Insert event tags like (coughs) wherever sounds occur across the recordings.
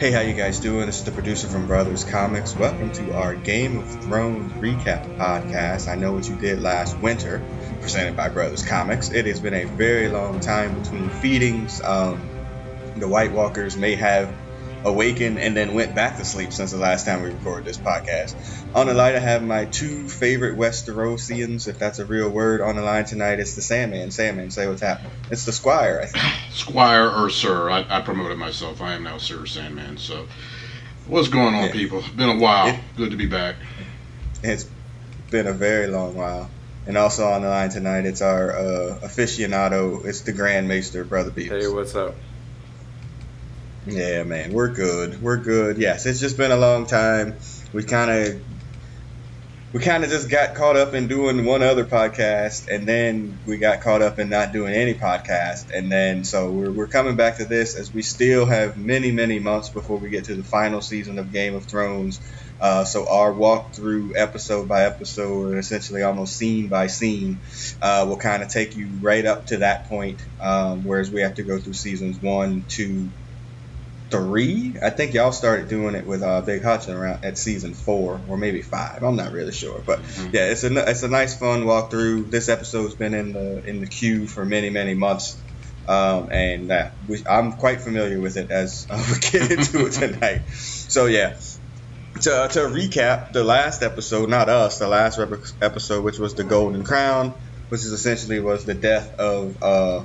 Hey, how you guys doing? This is the producer from Brothers Comics. Welcome to our Game of Thrones recap podcast. I know what you did last winter, presented by Brothers Comics. It has been a very long time between feedings. Um, the White Walkers may have awakened and then went back to sleep since the last time we recorded this podcast. On the line, I have my two favorite Westerosians, if that's a real word, on the line tonight. It's the Sandman. Sandman, say what's happening. It's the Squire, I think. Squire or Sir. I, I promoted myself. I am now Sir Sandman. So, what's going on, Yeah. people? Been a while. It- Good to be back. It's been a very long while. And also on the line tonight, it's our uh, aficionado. It's the Grand Maester, Brother Beavis. Hey, what's up? Yeah, man, we're good. We're good. Yes, it's just been a long time. We kind of we kind of just got caught up in doing one other podcast, and then we got caught up in not doing any podcast, and then so we're we're coming back to this as we still have many many months before we get to the final season of Game of Thrones. Uh, so our walkthrough episode by episode, essentially almost scene by scene, uh, will kind of take you right up to that point. Um, whereas we have to go through seasons one, two, three. I think y'all started doing it with uh, Big Hudson around at season four or maybe five. I'm not really sure, but Mhm. yeah, it's a it's a nice fun walkthrough. This episode's been in the in the queue for many many months, um, and uh, we, I'm quite familiar with it as uh, we get into it tonight. So yeah. To, to recap the last episode, not us, the last episode, which was the Golden Crown, which is essentially was the death of uh,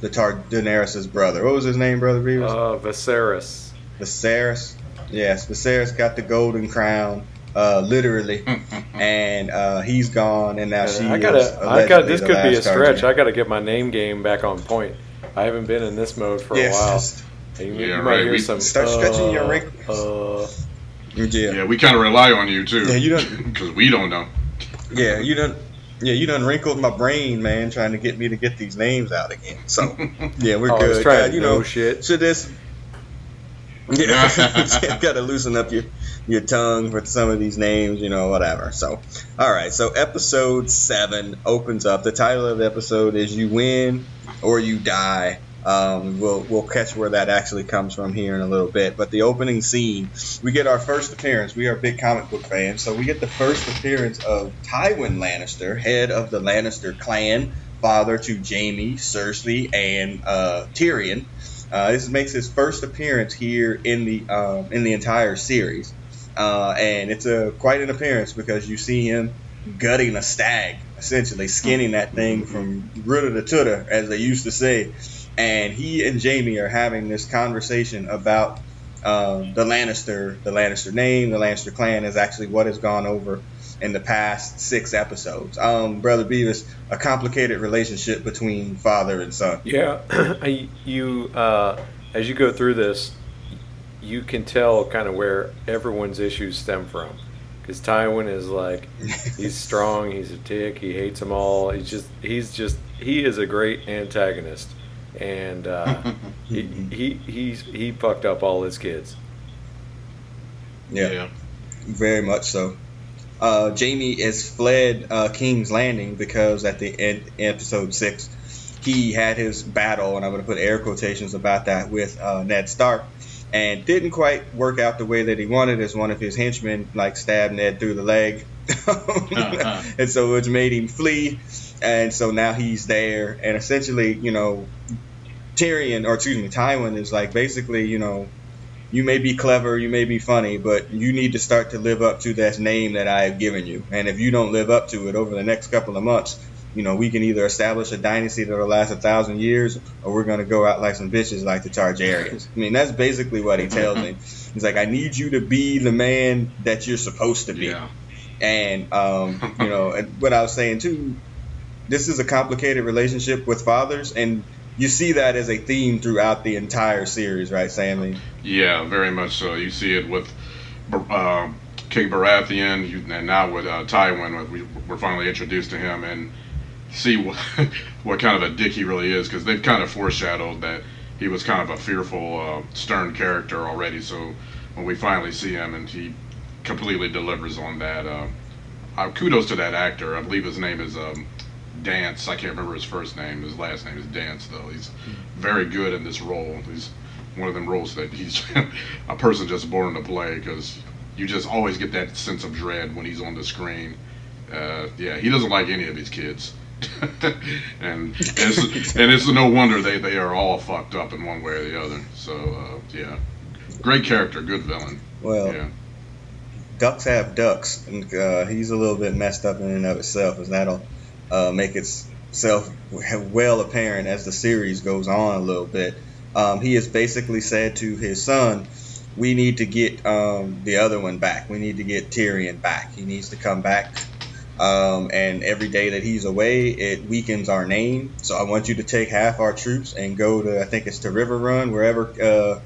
the Tar- Daenerys' brother. What was his name, brother Beavis? Uh, Viserys. Viserys. Yes, Viserys got the golden crown, uh, literally, (laughs) and uh, he's gone, and now she I is gotta, I got. This could be a stretch. Targaryen. I gotta get my name game back on point. I haven't been in this mode for Yes, a while. (laughs) you, Yeah, you might right. hear We some. start stretching your uh, wrinkles. Uh, yeah. Yeah, we kind of rely on you too. Yeah, you don't- (laughs) because we don't know. yeah, you done, yeah, you done wrinkled my brain, man, trying to get me to get these names out again. So, (laughs) yeah, we're oh, good. you know shit. So this, (laughs) yeah, (laughs) got to loosen up your your tongue for some of these names, you know, whatever. So, all right. So episode seven opens up. The title of the episode is "You Win or You Die." Um, we'll we'll catch where that actually comes from here in a little bit. But the opening scene, we get our first appearance. We are big comic book fans, so we get the first appearance of Tywin Lannister, head of the Lannister clan, father to Jaime, Cersei, and uh, Tyrion. Uh, this makes his first appearance here in the um, in the entire series, uh, and it's a quite an appearance because you see him gutting a stag, essentially skinning that thing from rooter to tooter, as they used to say. And he and Jaime are having this conversation about um, the Lannister, the Lannister name, the Lannister clan is actually what has gone over in the past six episodes. Um, Brother Beavis, a complicated relationship between father and son. Yeah, (clears throat) I- you uh, as you go through this, you can tell kind of where everyone's issues stem from. Because Tywin is like, (laughs) he's strong, he's a dick, he hates them all. He's just, he's just, he is a great antagonist, and uh, (laughs) he, he he's he fucked up all his kids. Yeah. very much so. Uh, Jaime has fled uh, King's Landing because at the end episode six, he had his battle, and I'm going to put air quotations about that with uh, Ned Stark, and didn't quite work out the way that he wanted. As one of his henchmen like stabbed Ned through the leg, (laughs) and so which made him flee. And so now he's there, and essentially, you know, Tyrion, or excuse me, Tywin is like basically, you know, you may be clever, you may be funny, but you need to start to live up to that name that I have given you. And if you don't live up to it over the next couple of months, you know, we can either establish a dynasty that'll last a thousand years, or we're going to go out like some bitches like the Targaryens. I mean, that's basically what he tells me. He's like, I need you to be the man that you're supposed to be. Yeah. And, um, you know, and what I was saying too, this is a complicated relationship with fathers, and you see that as a theme throughout the entire series, right, Sammy? Yeah, very much so. You see it with uh, King Baratheon, and now with uh, Tywin. We, we're finally introduced to him and see what, (laughs) what kind of a dick he really is, because they've kind of foreshadowed that he was kind of a fearful, uh, stern character already. So when we finally see him and he completely delivers on that, uh, uh, kudos to that actor. I believe his name is um, Dance. I can't remember his first name. His last name is Dance, though. He's very good in this role. He's one of them roles that he's (laughs) a person just born to play because you just always get that sense of dread when he's on the screen. Uh, yeah, he doesn't like any of his kids. (laughs) and it's, and it's no wonder they, they are all fucked up in one way or the other. So uh, yeah, great character, good villain. Well, Yeah, ducks have ducks, and uh, he's a little bit messed up in and of itself, as that'll uh, make itself well apparent as the series goes on a little bit. Um, he has basically said to his son, "We need to get um, the other one back. We need to get Tyrion back. He needs to come back." Um, and every day that he's away, it weakens our name. So I want you to take half our troops and go to, I think it's to Riverrun, wherever uh,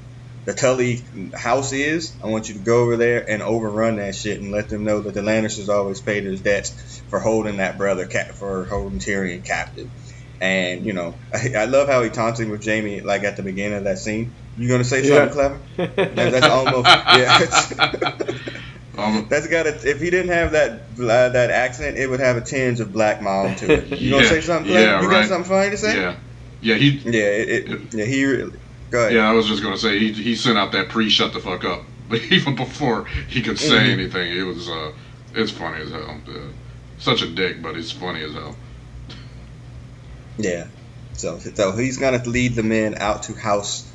the Tully house is. I want you to go over there and overrun that shit and let them know that the Lannisters always paid his debts for holding that brother, cap- for holding Tyrion captive. And you know, I, I love how he taunts him with Jaime, like at the beginning of that scene. You gonna say Yeah. something clever? (laughs) That- that's almost yeah. (laughs) um, That's got a. If he didn't have that uh, that accent, it would have a tinge of black mom to it. You gonna (laughs) Yeah, say something? Clever? yeah, you right. got something funny to say? yeah, yeah. He Yeah. It, it, yeah. He. really- Go ahead. Yeah, I was just gonna say he he sent out that pre shut the fuck up, but even before he could say Mhm. anything, it was uh, it's funny as hell. Such a dick, but he's funny as hell. Yeah. So so he's gonna lead the men out to House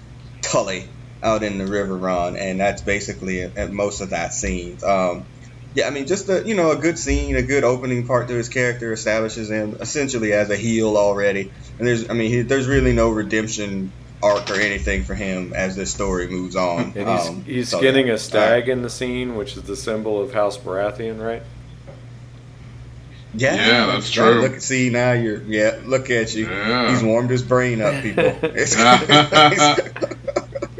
Tully out in the Riverrun, and that's basically at, at most of that scene. Um, yeah, I mean, just a you know a good scene, a good opening part to his character establishes him essentially as a heel already, and there's I mean he, there's really no redemption arc or anything for him as this story moves on. And he's, Um, he's so, skinning yeah. a stag in the scene, which is the symbol of House Baratheon, right? Yeah, Yeah, that's true. Look, see now you're yeah. Look at you. Yeah. He's warmed his brain up, people. (laughs) It's- (laughs)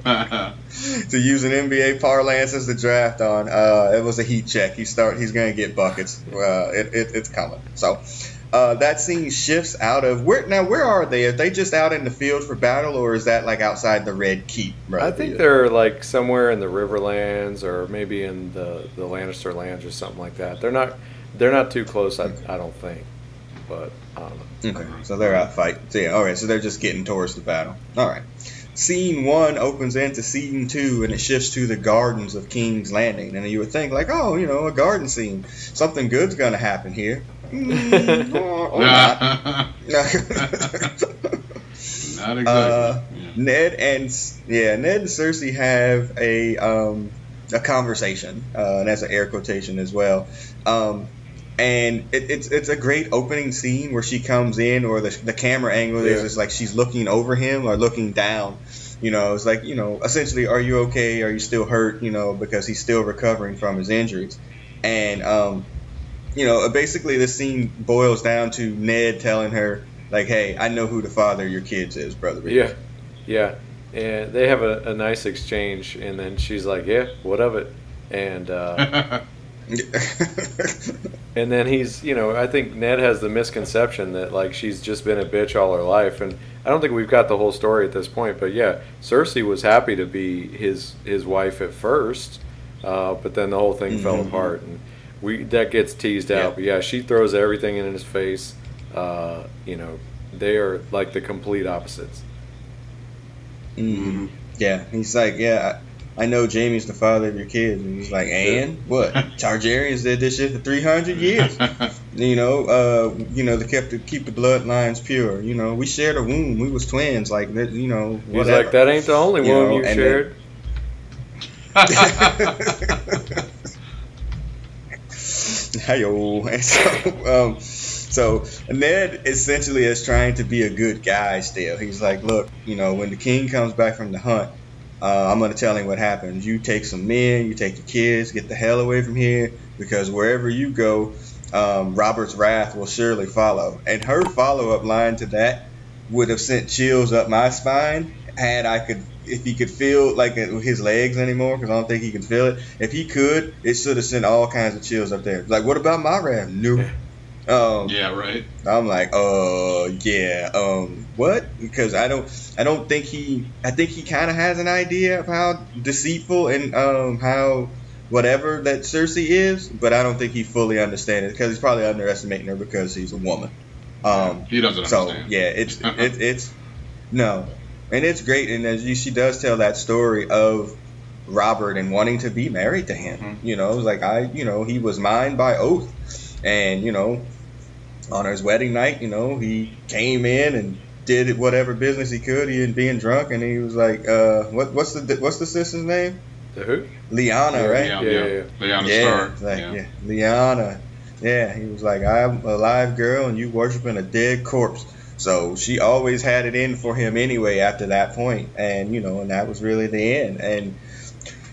(laughs) to use an NBA parlance as the draft on, uh, it was a heat check. He start. He's gonna get buckets. Uh, it, it, it's coming. So. Uh, that scene shifts out of where now. Where are they? Are they just out in the field for battle, or is that like outside the Red Keep? right I think they're like somewhere in the Riverlands or maybe in the, the Lannister lands or something like that. They're not they're not too close, I, I don't think. But I don't know. Okay, so they're out fighting. So yeah, all right. So they're just getting towards the battle. All right. Scene one opens into scene two, and it shifts to the gardens of King's Landing. And you would think, like, oh, you know, a garden scene, something good's gonna happen here. Mm, or, (laughs) or not. (laughs) (laughs) Not exactly. Uh, yeah. Ned and yeah, Ned and Cersei have a um, a conversation, uh, and that's an air quotation as well. Um, and it, it's it's a great opening scene where she comes in, or the, the camera angle is Yeah. is like she's looking over him or looking down. You know, it's like you know, essentially, are you okay? Are you still hurt? You know, because he's still recovering from his injuries, and um, you know, basically, this scene boils down to Ned telling her, like, "Hey, I know who the father of your kids is, brother." Yeah. Yeah. And they have a, a nice exchange and then she's like, Yeah, what of it? And uh (laughs) (laughs) and then he's you know, I think Ned has the misconception that like she's just been a bitch all her life and I don't think we've got the whole story at this point, but yeah, Cersei was happy to be his his wife at first, uh, but then the whole thing fell Mhm. apart and we that gets teased Yeah. out. But yeah, she throws everything in his face. Uh, you know, they are like the complete opposites. hmm Yeah, he's like, yeah, I, know Jaime's the father of your kids, and he's like, and what? (laughs) Targaryens did this shit for three hundred years. (laughs) You know, uh, you know, they kept to keep the bloodlines pure. You know, we shared a womb. We was twins. Like, you know, whatever. He's like, that ain't the only You one know, you shared. (laughs) Hey yo. And so, um, so Ned essentially is trying to be a good guy still. He's like, look, you know, when the king comes back from the hunt, uh, I'm going to tell him what happens. You take some men, you take your kids, get the hell away from here, because wherever you go, um, Robert's wrath will surely follow. And her follow-up line to that would have sent chills up my spine had I could, if he could feel like his legs anymore, because I don't think he can feel it. If he could, it should have sent all kinds of chills up there. Like, what about my wrath? No. Um, yeah, right. I'm like, uh, yeah, um, what? Because I don't, I don't think he, I think he kind of has an idea of how deceitful and um how whatever that Cersei is, but I don't think he fully understands it because he's probably underestimating her because she's a woman. Um, He doesn't so understand. yeah, it's (laughs) it, it's no, and it's great. And as you, she does tell that story of Robert and wanting to be married to him. Mhm. You know, it was like I, you know, he was mine by oath, and you know, on his wedding night, you know, he came in and did whatever business he could. He had being drunk, and he was like, uh, what, what's the what's the sister's name? The who? Lyanna, Yeah, right? Yeah, Yeah, yeah, yeah. Lyanna yeah, Starr. like, yeah. yeah, Lyanna. Yeah, he was like, I'm a live girl and you worshiping a dead corpse. So she always had it in for him anyway after that point, and you know, and that was really the end. And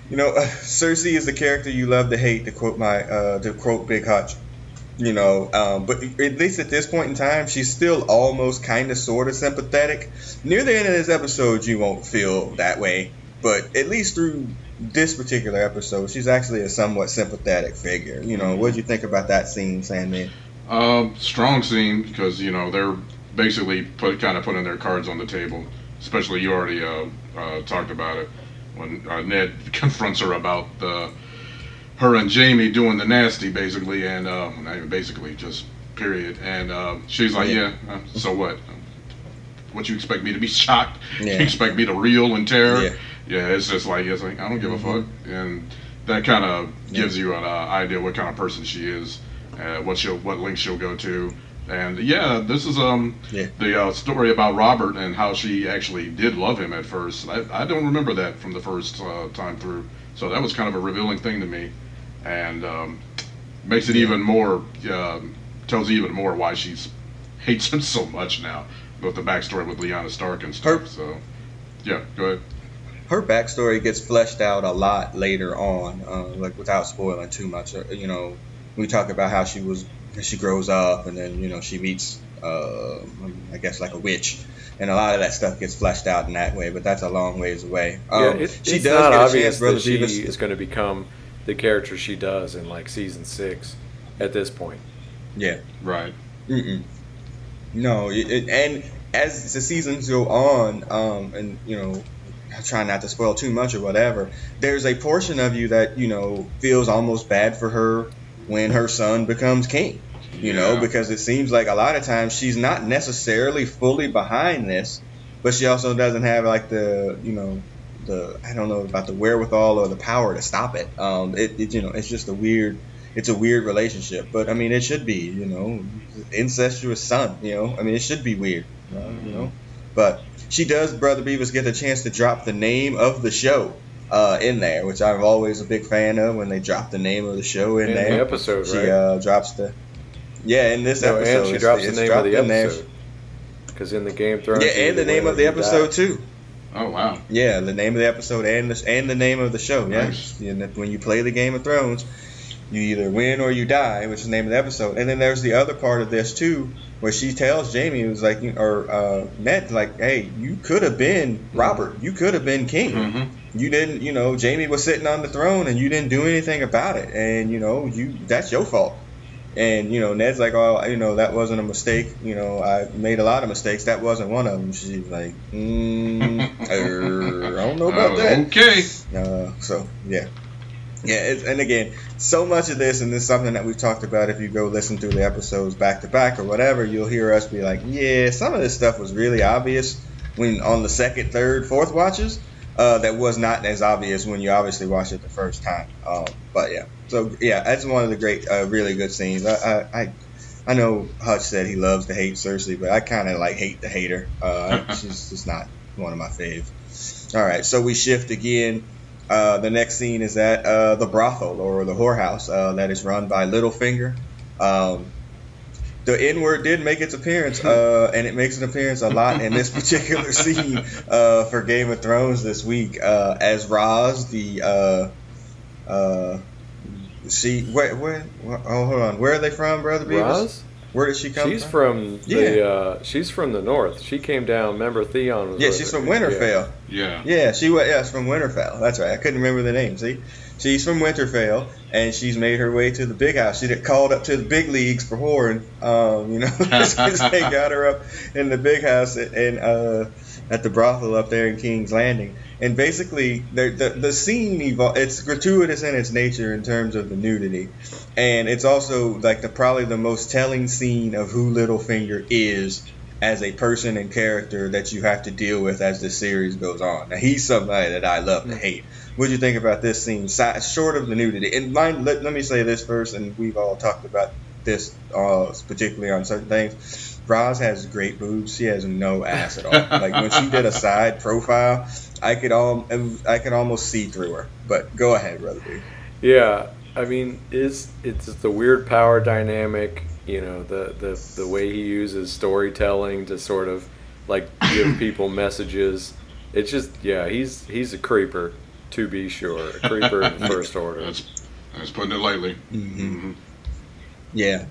you know, uh, (laughs) Cersei is the character you love to hate. To quote my, uh, to quote Big Hutch. You know, um, but at least at this point in time, she's still almost kind of sort of sympathetic. Near the end of this episode, you won't feel that way, but at least through this particular episode, she's actually a somewhat sympathetic figure. You know, what would you think about that scene, Sandman? Um, strong scene because you know they're basically put kind of putting their cards on the table. Especially you already uh, uh, talked about it when uh, Ned (laughs) confronts her about the her and Jaime doing the nasty basically, and uh, not even basically, just period. And uh, she's like, Yeah. yeah, uh, so what? What you expect me to be (laughs) shocked? Yeah. You expect me to reel in terror? Yeah. Yeah, it's just like it's like I don't give a fuck, and that kind of gives you an uh, idea what kind of person she is, uh, what she'll what links she'll go to, and yeah, this is um Yeah. the uh, story about Robert and how she actually did love him at first. I, I don't remember that from the first uh, time through, so that was kind of a revealing thing to me, and um, makes it even more um tells even more why she's hates him (laughs) so much now with the backstory with Lyanna Stark and stuff. Her- so yeah, go ahead. her backstory gets fleshed out a lot later on, uh, like without spoiling too much. Uh, You know, we talk about how she was, she grows up, and then you know she meets, uh, I guess like a witch, and a lot of that stuff gets fleshed out in that way. But that's a long ways away. Um, yeah, it, she does not get a obvious chance, Brother that she is going to become the character she does in like season six at this point. Yeah. Right. Mm-mm. No, it, it, and as the seasons go on, um, and you know, trying not to spoil too much or whatever, there's a portion of you that you know feels almost bad for her when her son becomes king. You know, Yeah. because it seems like a lot of times she's not necessarily fully behind this, but she also doesn't have like the you know the I don't know about the wherewithal or the power to stop it. Um, it, it you know it's just a weird it's a weird relationship, but I mean it should be you know incestuous son. You know, I mean it should be weird. You know, but she does, brother Beavis, get the chance to drop the name of the show. Uh, in there, which I'm always a big fan of when they drop the name of the show in, In there. the episode, She right? uh, drops the yeah in this No, episode. and she drops the name of the episode. Because in the Game Thrones, Yeah, and the name of the episode die. too. Oh wow. Yeah, the name of the episode and the, and the name of the show. Nice. And that when you play the Game of Thrones, you either win or you die, which is the name of the episode. And then there's the other part of this too, where she tells Jaime, it was like, or uh, Ned, like, hey, you could have been Robert, you could have been king. Mm-hmm. You didn't, you know, Jaime was sitting on the throne and you didn't do anything about it, and you know, you that's your fault. And you know, Ned's like, oh, you know, that wasn't a mistake. You know, I made a lot of mistakes. That wasn't one of them. She's like, mm, (laughs) er, I don't know about that. Okay. Uh, so yeah, yeah. It's, and again, so much of this, and this is something that we've talked about. If you go listen through the episodes back to back or whatever, you'll hear us be like, yeah, some of this stuff was really obvious when on the second, third, fourth watches. Uh, that was not as obvious when you obviously watched it the first time. Um, but yeah, so yeah, that's one of the great, uh, really good scenes. I, I, I, I know Hutch said he loves to hate Cersei, but I kind of like hate the hater. Uh, (laughs) she's just not one of my faves. All right, so we shift again. Uh, the next scene is at uh, the brothel or the whorehouse uh, that is run by Littlefinger. Um, the N word did make its appearance, uh, and it makes an appearance a lot in this (laughs) particular scene uh, for Game of Thrones this week uh, as Roz, the uh, uh, she where, where where oh hold on where are they from, brother Beavis? Roz? Where did she come She's from? from the. Uh, she's from the north. She came down. Remember Theon was Yeah, she's her. from Winterfell. Yeah. Yeah, she was. Yeah, it's from Winterfell. That's right. I couldn't remember the name. See, she's from Winterfell, and she's made her way to the big house. She got called up to the big leagues for whoring. Um, you know, (laughs) they got her up in the big house and uh, at the brothel up there in King's Landing. And basically, the the, the scene evol- It's gratuitous in its nature in terms of the nudity, and it's also like the probably the most telling scene of who Littlefinger is as a person and character that you have to deal with as the series goes on. Now he's somebody that I love to hate. What do you think about this scene? Short of the nudity, and mind, let, let me say this first, and we've all talked about this, uh, particularly on certain things. Roz has great boobs. She has no ass at all. like when she did a side profile, I could all I could almost see through her. But go ahead, brother. B. Yeah, I mean, it's it's the weird power dynamic. You know, the the the way he uses storytelling to sort of like give (laughs) people messages. It's just yeah, he's he's a creeper to be sure, a creeper in the (laughs) first order. That's that's putting it lightly. Mm-hmm. Yeah.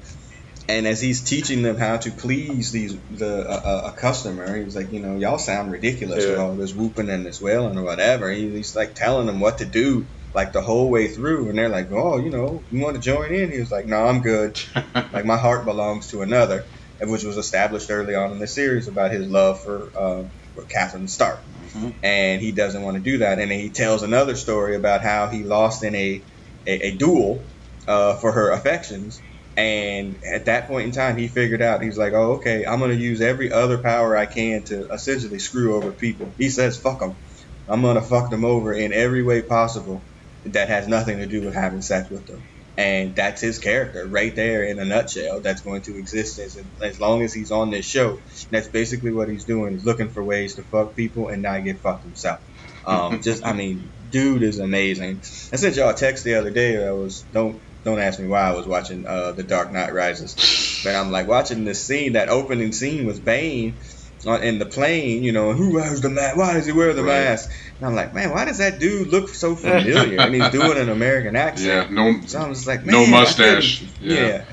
And as he's teaching them how to please these the uh, a customer, he was like, you know, y'all sound ridiculous with all this whooping and this wailing or whatever. He, he's like telling them what to do like the whole way through, and they're like, oh, you know, you want to join in? He was like, no, I'm good. (laughs) like my heart belongs to another, which was established early on in the series about his love for uh, for Catherine Stark, Mhm. and he doesn't want to do that. And then he tells another story about how he lost in a a, a duel uh, for her affections. And at that point in time, he figured out he's like, "Oh, okay, I'm gonna use every other power I can to essentially screw over people." He says, "Fuck them. I'm gonna fuck them over in every way possible that has nothing to do with having sex with them." And that's his character right there in a nutshell. That's going to exist as as long as he's on this show. That's basically what he's doing. is looking for ways to fuck people and not get fucked himself. Um, (laughs) just, I mean, dude is amazing. I sent y'all a text the other day. I was don't don't ask me why I was watching uh, The Dark Knight Rises, but I'm like watching this scene, that opening scene was Bane on, in the plane. You know, who wears the mask? Why does he wear the Right. mask? And I'm like, man, why does that dude look so familiar? and he's doing an American (laughs) Yeah, accent. no, So I was like, No mustache. (laughs) Yeah. yeah,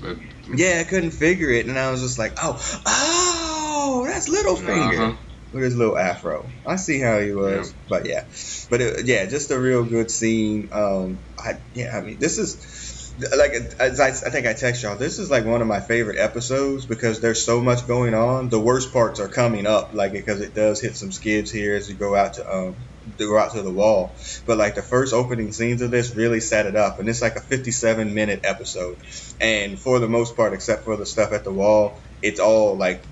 but, yeah, I couldn't figure it, and I was just like, oh, oh, that's Littlefinger uh-huh. With his little afro. I see how he was, but yeah, but it, yeah, just a real good scene. Um, I yeah, I mean, this is like as I, I think I text y'all. This is like one of my favorite episodes because there's so much going on. The worst parts are coming up, like because it does hit some skids here as you go out to um to go out to the wall. But like the first opening scenes of this really set it up, and it's like a 57 minute episode. And for the most part, except for the stuff at the wall, it's all like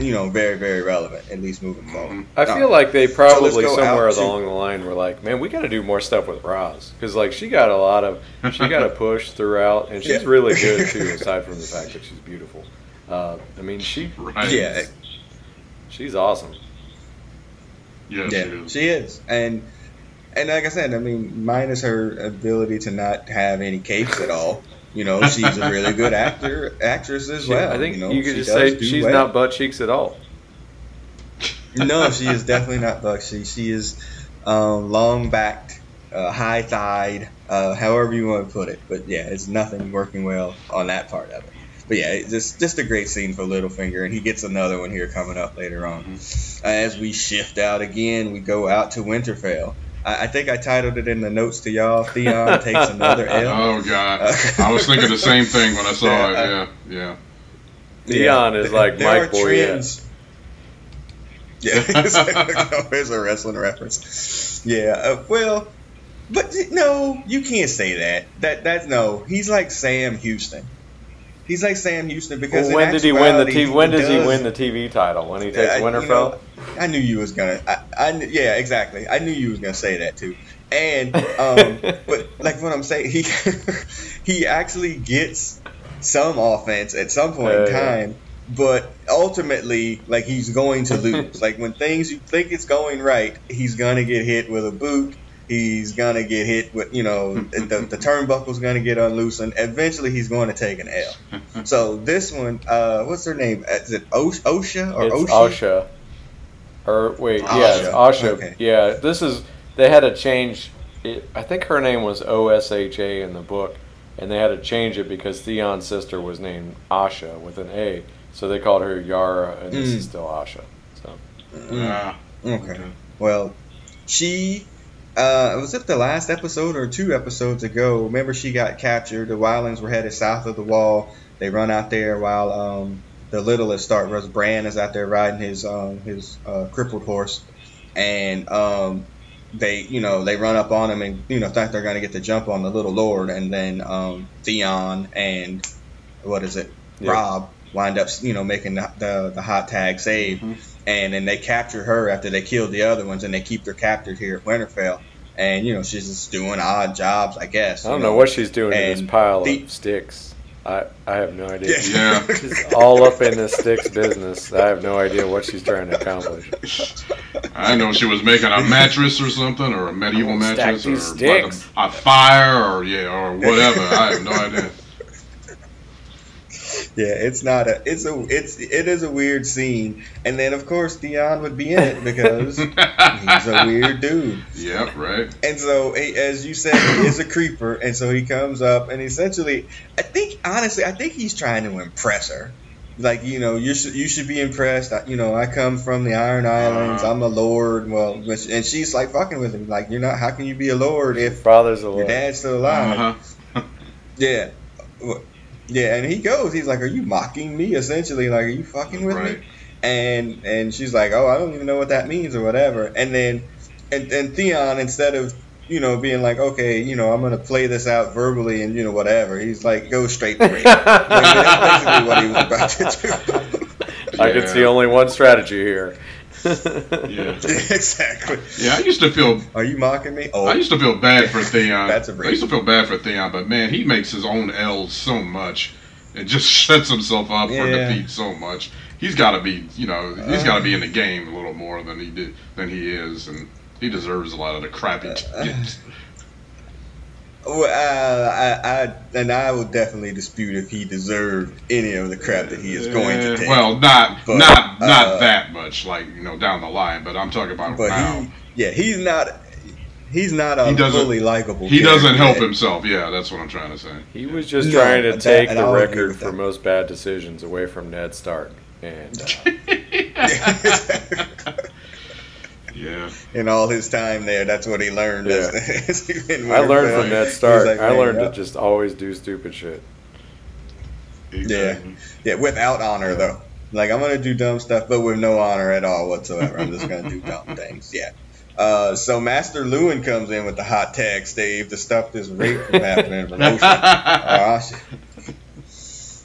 you know very very relevant at least moving forward. I feel like they probably go somewhere out to- along the line were like, man, we got to do more stuff with Roz because like she got a lot of she got a (laughs) push throughout, and she's Yeah. really (laughs) good too. Aside from the fact that she's beautiful, uh, I mean she Right. Yeah, she's awesome. Yes, yeah, it is. she is, and and like I said, I mean, minus her ability to not have any capes at all. You know, she's a really good actor, actress as well. I think you, know, you could just say she's well. not butt cheeks at all. no, she is definitely not butt cheeks. She is um, long backed, uh, high thighed, uh, however you want to put it. But yeah, it's nothing working well on that part of it. But yeah, it's just just a great scene for Littlefinger, and he gets another one here coming up later on. Mm-hmm. As we shift out again, we go out to Winterfell. I, I think I titled it in the notes to y'all. Theon (laughs) takes another L. Oh God, I was thinking the same thing when I saw Yeah, it. I- Yeah, yeah. Theon is like there Mike are Boyette. trends- Yeah, (laughs) (laughs) it's- there's a wrestling reference. Yeah, uh, well, but no, you can't say that. That that's no. He's like Sam Houston. He's like Sam Houston because Well, in when did he win the TV? When does he win the TV title? When he takes I- you Winterfell? know, I knew you was gonna. I, I yeah, exactly. I knew you was gonna say that too. And um, (laughs) but like what I'm saying, he (laughs) he actually gets some offense at some point in Yeah, yeah. time, but ultimately, like he's going to lose. (laughs) like when things you think it's going right, he's gonna get hit with a boot. He's gonna get hit with, you know, (laughs) the, the turnbuckle's gonna get unloosened. Eventually, he's going to take an L. (laughs) So this one, uh, what's her name? Is it Osh- Osha or it's Oshi? Asha. Or wait, yeah, it's Asha. Asha. Okay. Yeah, this is they had to change. It, I think her name was O S H A in the book, and they had to change it because Theon's sister was named Asha with an A, so they called her Yara, and this Mm. is still Asha. So Mm. Ah, Okay. Well, she uh, was it the last episode or two episodes ago? Remember, she got captured. The Wildlings were headed south of the wall. They run out there while um, the littlest start. Was Bran is out there riding his um, his uh, crippled horse, and um, they you know they run up on him and you know think they're going to get the jump on the little lord, and then um, Theon and what is it, Yeah. Robb wind up you know making the the, the hot tag save, Mhm. And then they capture her after they killed the other ones, and they keep her captured here at Winterfell. And you know she's just doing odd jobs, I guess. I don't you know what she's doing in this pile the- of sticks. I, I have no idea. Yeah. (laughs) She's all up in the sticks business. I have no idea what she's trying to accomplish. I know she was making a mattress or something, or a medieval mattress, or like a, a fire, or yeah, or whatever. I have no idea. Yeah, it's not a. It's a. It's it is a weird scene, and then of course Theon would be in it because he's a weird dude. Yep, right. And so, as you said, he is a creeper, and so he comes up and essentially, I think honestly, I think he's trying to impress her. Like you know, you should you should be impressed. I- You know, I come from the Iron Islands. Uh-huh. I'm a lord. Well, and she's like fucking with him. Like you're not. How can you be a lord if Father's your alive. dad's still alive? Uh-huh. Yeah. Well, Yeah, and he goes. He's like, "Are you mocking me?" Essentially, like, "Are you fucking with Right. me?" And and she's like, "Oh, I don't even know what that means or whatever." And then and and Theon, instead of you know being like, "Okay, you know, I'm gonna play this out verbally and you know whatever," he's like, "Go straight to rape." I mean, that's basically what he was about to do. I can see only one strategy here. Yeah. (laughs) exactly. Yeah, I used to feel Are you mocking me? Oh, I used to feel bad for Theon. That's a I used to feel bad for Theon, but man, he makes his own L's so much and just (laughs) sets himself up for Yeah. defeat so much. He's got to be, you know, he's got to be in the game a little more than he did than he is, and he deserves a lot of the crappy. Uh, gets. (laughs) Well, uh, I, I and I will definitely dispute if he deserved any of the crap that he is going to take. Well, not But, not not uh, that much, like you know, down the line. But I'm talking about but now. he, yeah, he's not. He's not a He doesn't- fully likable. He doesn't character. help himself. Yeah, that's what I'm trying to say. He was just No, trying to that- take and the record for that. most bad decisions away from Ned Stark. And uh, (laughs) (laughs) (laughs) Yeah, In all his time there, that's what he learned. Yeah. as- (laughs) as he went I learned Winterfell. from that start. Like, I learned yeah." to just always do stupid shit. exactly. Yeah, without honor though. Like I'm gonna do dumb stuff, but with no honor at all whatsoever. I'm just gonna do dumb (laughs) things. Yeah. Uh, so Maester Luwin comes in with the hot tag stave to stop this rape from happening from (laughs) Ocean.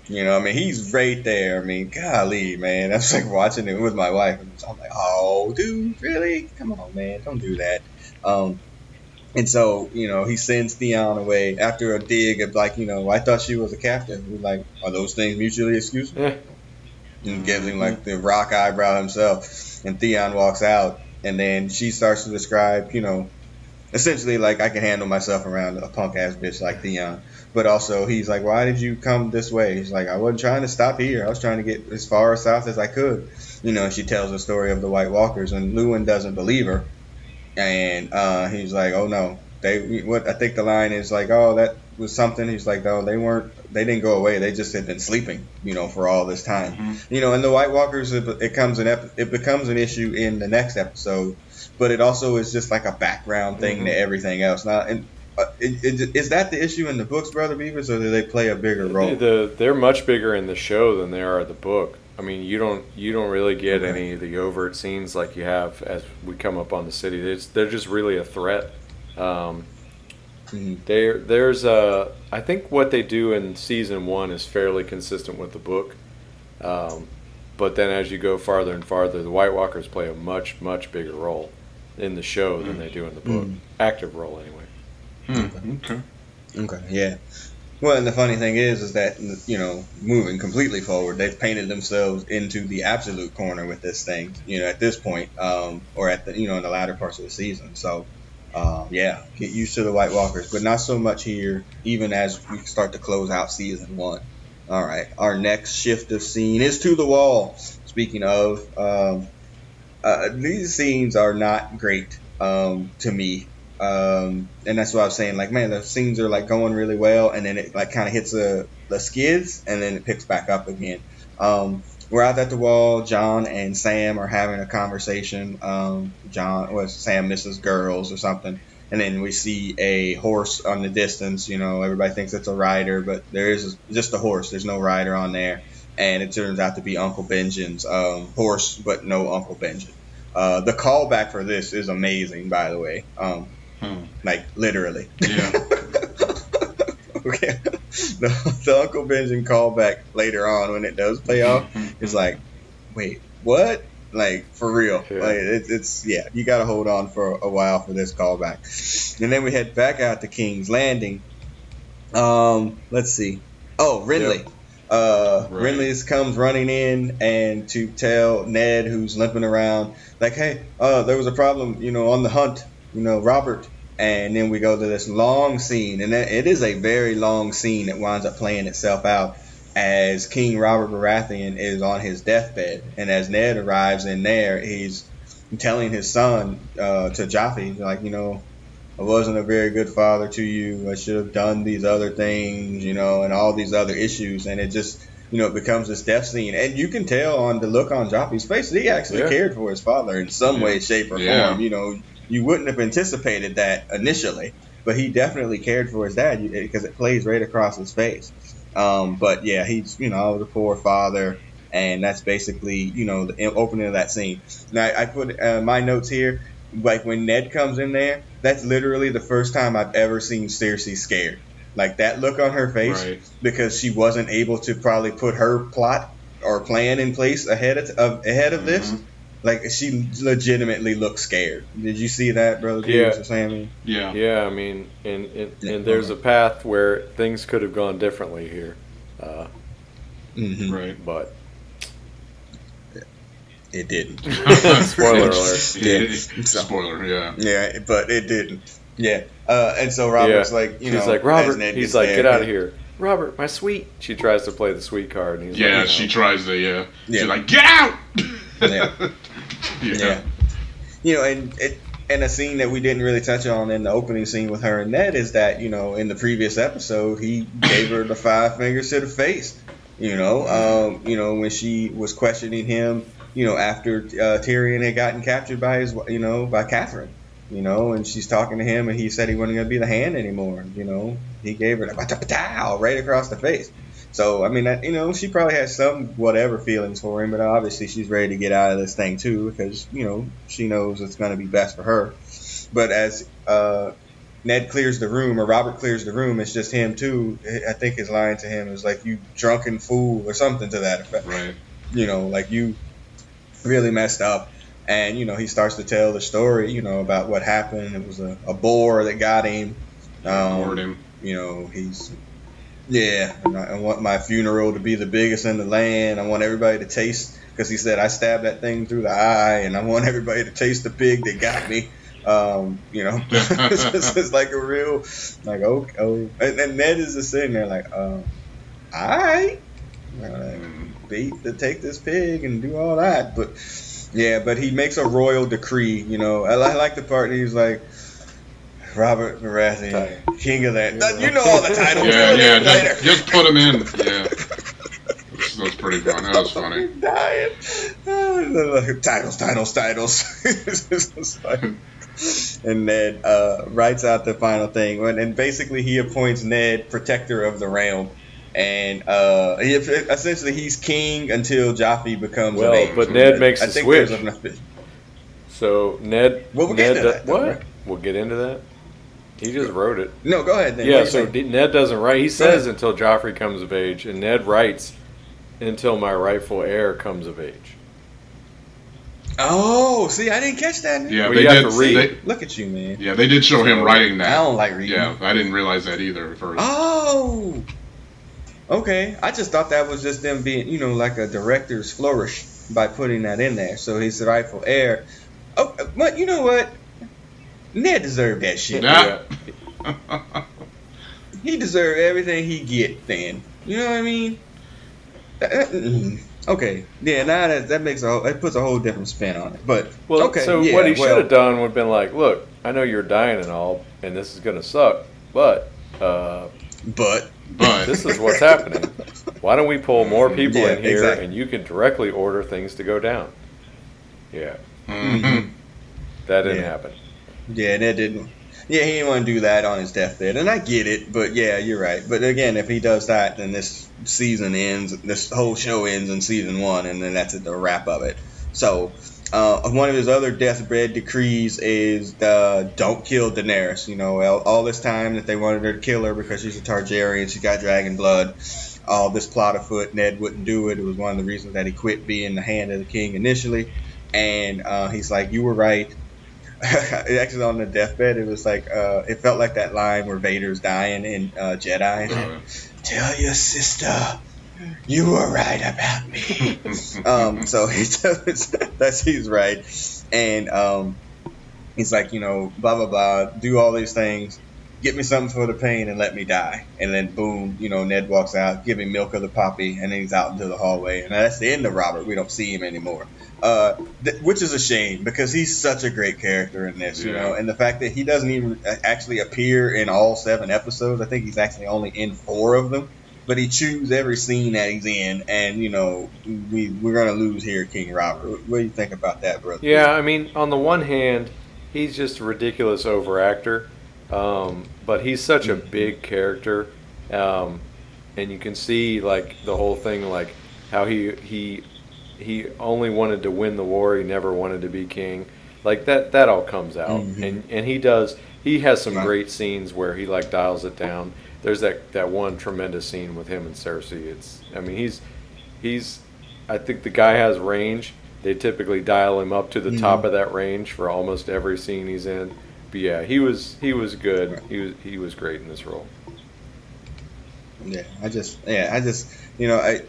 You know, I mean, he's right there. I mean, golly, man. (laughs) I was like watching it with my wife, and I'm like, oh, dude, really? Come on, man, don't do that. Um, and so, you know, he sends Theon away after a dig of like, you know, I thought she was a captive. We're like, are those things mutually exclusive? Yeah. And gives him like the rock eyebrow himself. And Theon walks out, and then she starts to describe, you know, essentially like I can handle myself around a punk ass bitch like Theon. But also, he's like, why did you come this way? He's like, I wasn't trying to stop here. I was trying to get as far south as I could. You know, she tells the story of the White Walkers, and Luwin doesn't believe her. And uh, he's like, oh no, they. What I think the line is like, oh that was something. He's like, no, they weren't. They didn't go away. They just had been sleeping. You know, for all this time. Mhm. You know, and the White Walkers, it, it comes an ep- it becomes an issue in the next episode, but it also is just like a background thing to everything else. Now, and uh, is that the issue in the books, Brother Beavis, or do they play a bigger role? The, they're much bigger in the show than they are in the book. I mean, you don't you don't really get Okay. any of the overt scenes like you have as we come up on the city. It's, they're just really a threat. Um, Mhm. there, there's a. I think what they do in season one is fairly consistent with the book, um, but then as you go farther and farther, the White Walkers play a much much bigger role in the show than they do in the book. Mm. Active role anyway. Hmm, okay. Okay, yeah. Well, and the funny thing is, is that you know, moving completely forward, they've painted themselves into the absolute corner with this thing. You know, at this point, um, or at the you know in the latter parts of the season. So, um, yeah, get used to the White Walkers, but not so much here. Even as we start to close out season one. All right, our next shift of scene is to the wall. Speaking of, um, uh, these scenes are not great um, to me um, and that's what I was saying. Like, man, the scenes are like going really well, and then it like kind of hits the the skids, and then it picks back up again. Um, we're out at the wall. Jon and Sam are having a conversation. Um, Jon was Sam misses girls or something, and then we see a horse on the distance. You know, everybody thinks it's a rider, but there is just a horse. There's no rider on there, and it turns out to be Uncle Benjamin's um, horse, but no Uncle Benjamin. Uh, the callback for this is amazing, by the way. Um, Hmm. like literally. Yeah. (laughs) okay. the, the Uncle Benjamin callback later on when it does pay off is like, wait, what? Like for real? Yeah. Like it, it's yeah, you got to hold on for a while for this callback, and then we head back out to King's Landing. Um, let's see. Oh, Renly. Uh, Right. Renly's comes running in and to tell Ned, who's limping around, like, hey, uh, there was a problem, you know, on the hunt, you know, Robert. And then we go to this long scene, and it is a very long scene that winds up playing itself out as King Robert Baratheon is on his deathbed, and as Ned arrives in there, he's telling his son uh, to Joffrey, like, you know, I wasn't a very good father to you. I should have done these other things, you know, and all these other issues. And it just, you know, it becomes this death scene. And you can tell on the look on Joffrey's face that he actually Yeah. cared for his father in some Yeah. way, shape, or Yeah. form. You know, you wouldn't have anticipated that initially, but he definitely cared for his dad because it plays right across his face. Um, but yeah, he's, you know, I was a poor father. And that's basically, you know, the opening of that scene. Now, I put uh, my notes here like when Ned comes in there, that's literally the first time I've ever seen Cersei scared. Like that look on her face Right. because she wasn't able to probably put her plot or plan in place ahead of, of ahead of this. Like she legitimately looked scared. Did you see that, brother? Yeah. Jesus or Sammy? Yeah. Yeah, I mean, and and, Yeah, and there's a path where things could have gone differently here, uh, Mm-hmm. Right. but It didn't. (laughs) (laughs) Spoiler alert. Yeah. So- Spoiler. Yeah. Yeah, but it didn't. Yeah. Uh, and so Robert's Yeah. like, you she's know, like Robert. Ned He's like, there, get out yeah. of here, Robert, my sweet. She tries to play the sweet card, and he's Yeah. like, She no. tries to. Yeah. Yeah. She's like, get out. (laughs) Yeah. yeah. Yeah. You know, and it and a scene that we didn't really touch on in the opening scene with her and Ned is that, you know, in the previous episode he gave her the five fingers to the face. You know, um, you know, when she was questioning him, you know, after uh, Tyrion had gotten captured by his you know, by Catherine. You know, and she's talking to him and he said he wasn't gonna be the hand anymore, you know. He gave her the right across the face. So I mean, you know, she probably has some whatever feelings for him, but obviously she's ready to get out of this thing too because you know she knows it's going to be best for her. But as uh, Ned clears the room or Robert clears the room, it's just him too. I think his line to him is like, "You drunken fool" or something to that effect. Right. You know, like you really messed up. And you know, he starts to tell the story, you know, about what happened. It was a, a boar that got him. Um, Bored him. You know, he's yeah. I, I want my funeral to be the biggest in the land. I want everybody to taste because he said I stabbed that thing through the eye, and I want everybody to taste the pig that got me. Um, you know, (laughs) it's, just- it's like a real like oh oh, and, and Ned is just sitting there like um, right, like, Mm. beat to take this pig and do all that, but. Yeah, but he makes a royal decree. You know, I, I like the part he's like, Robert Baratheon, King of that. You know all the titles. Yeah. Yeah. Just, just put him in. Yeah. (laughs) That's, that's pretty fun. That was funny. Dying. Ah, titles, titles, titles. It's just like- and Ned uh, writes out the final thing, and, and basically he appoints Ned protector of the realm, and uh, he, essentially he's king until Joffrey becomes Well, of but Ned makes I the think switch. So Ned, Well, we'll Ned, get into do- that, though, what? right? We'll get into that. He just wrote it. No, go ahead. Then. Yeah, so think? D- Ned doesn't write. He says ahead. until Joffrey comes of age, and Ned writes until my rightful heir comes of age. Oh, see, I didn't catch that. Yeah. Well, They you have did. to read. They, Look at you, man. yeah. They did show him writing that. I don't like reading. Yeah. I didn't realize that either at first. Oh. Okay. I just thought that was just them being, you know, like a director's flourish by putting that in there. So he's the rightful heir. Oh, but you know what? Ned deserved that shit. Yeah. (laughs) He deserved everything he get. Then you know what I mean? That- that- mm. Okay. Yeah. Now that that makes a whole, that puts a whole different spin on it. But Well, okay. so yeah, what he well, should have done would have been like, look, I know you're dying and all, and this is gonna suck, but uh, But But this is what's happening. Why don't we pull more (laughs) people Yeah, in here, exactly. and you can directly order things to go down? Yeah, Mhm. that didn't Yeah. happen. Yeah, that didn't. Yeah, he didn't want to do that on his deathbed, and I get it. But yeah, you're right. But again, if he does that, then this season ends. This whole show ends in season one, and then that's the wrap of it. So, uh, one of his other deathbed decrees is don't kill Daenerys. You know, all, all, this time that they wanted her to kill her because she's a Targaryen, she got dragon blood. All this plot afoot, Ned wouldn't do it. It was one of the reasons that he quit being the hand of the king initially. And uh, he's like, "You were right." (laughs) actually, on the deathbed, it was like uh, it felt like that line where Vader's dying in uh, Jedi. Oh. (laughs) Tell your sister you were right about me. (laughs) um, so he tells that he's right, and um, he's like, you know, blah blah blah, do all these things, get me something for the pain, and let me die. And then boom, you know, Ned walks out, give him milk of the poppy, and then he's out into the hallway, and that's the end of Robert. We don't see him anymore. Uh, th- which is a shame because he's such a great character in this, you yeah. know, and the fact that he doesn't even actually appear in all seven episodes. I think he's actually only in four of them but he chews every scene that he's in, and you know we we're gonna lose here, King Robert. What do you think about that, brother? Yeah, I mean, on the one hand, he's just a ridiculous overactor, um, but he's such a mm-hmm. big character, um, and you can see like the whole thing, like how he he he only wanted to win the war, he never wanted to be king. Like that that all comes out, mm-hmm. and and he does. He has some right. great scenes where he like dials it down there's that that one tremendous scene with him and Cersei. It's I mean he's he's I think the guy has range. They typically dial him up to the mm-hmm. top of that range for almost every scene he's in. But yeah, he was he was good. He was he was great in this role. Yeah, I just yeah I just you know I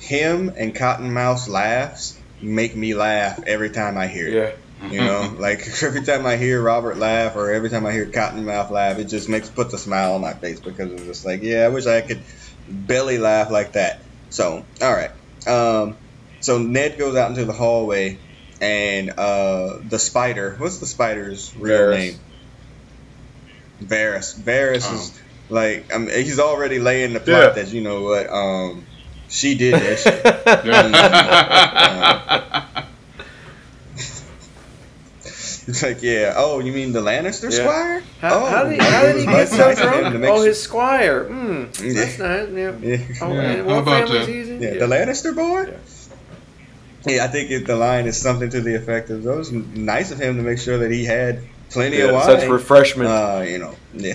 him and Cottonmouth laughs make me laugh every time I hear it. Yeah. You know, (laughs) like (laughs) every time I hear Robert laugh or every time I hear Cottonmouth laugh, it just makes puts a smile on my face because it's just like, yeah, I wish I could belly laugh like that. So, all right. Um, so Ned goes out into the hallway, and uh, the spider. What's the spider's real Varys. name? Varys. Varys oh. is like, I mean, he's already laying the plot yeah. that you know what. Um, she did this. (laughs) (laughs) It's like, yeah. Oh, you mean the Lannister yeah. squire? How, oh, how, did, how did he get so drunk? Oh, his squire. Mm, that's nice. Yeah. yeah. Oh, yeah. What family's he's in? Yeah. The Lannister boy. Yeah. I think it, the line is something to the effect of, "It was nice of him to make sure that he had plenty of wine, such refreshment." Uh, you know, yeah,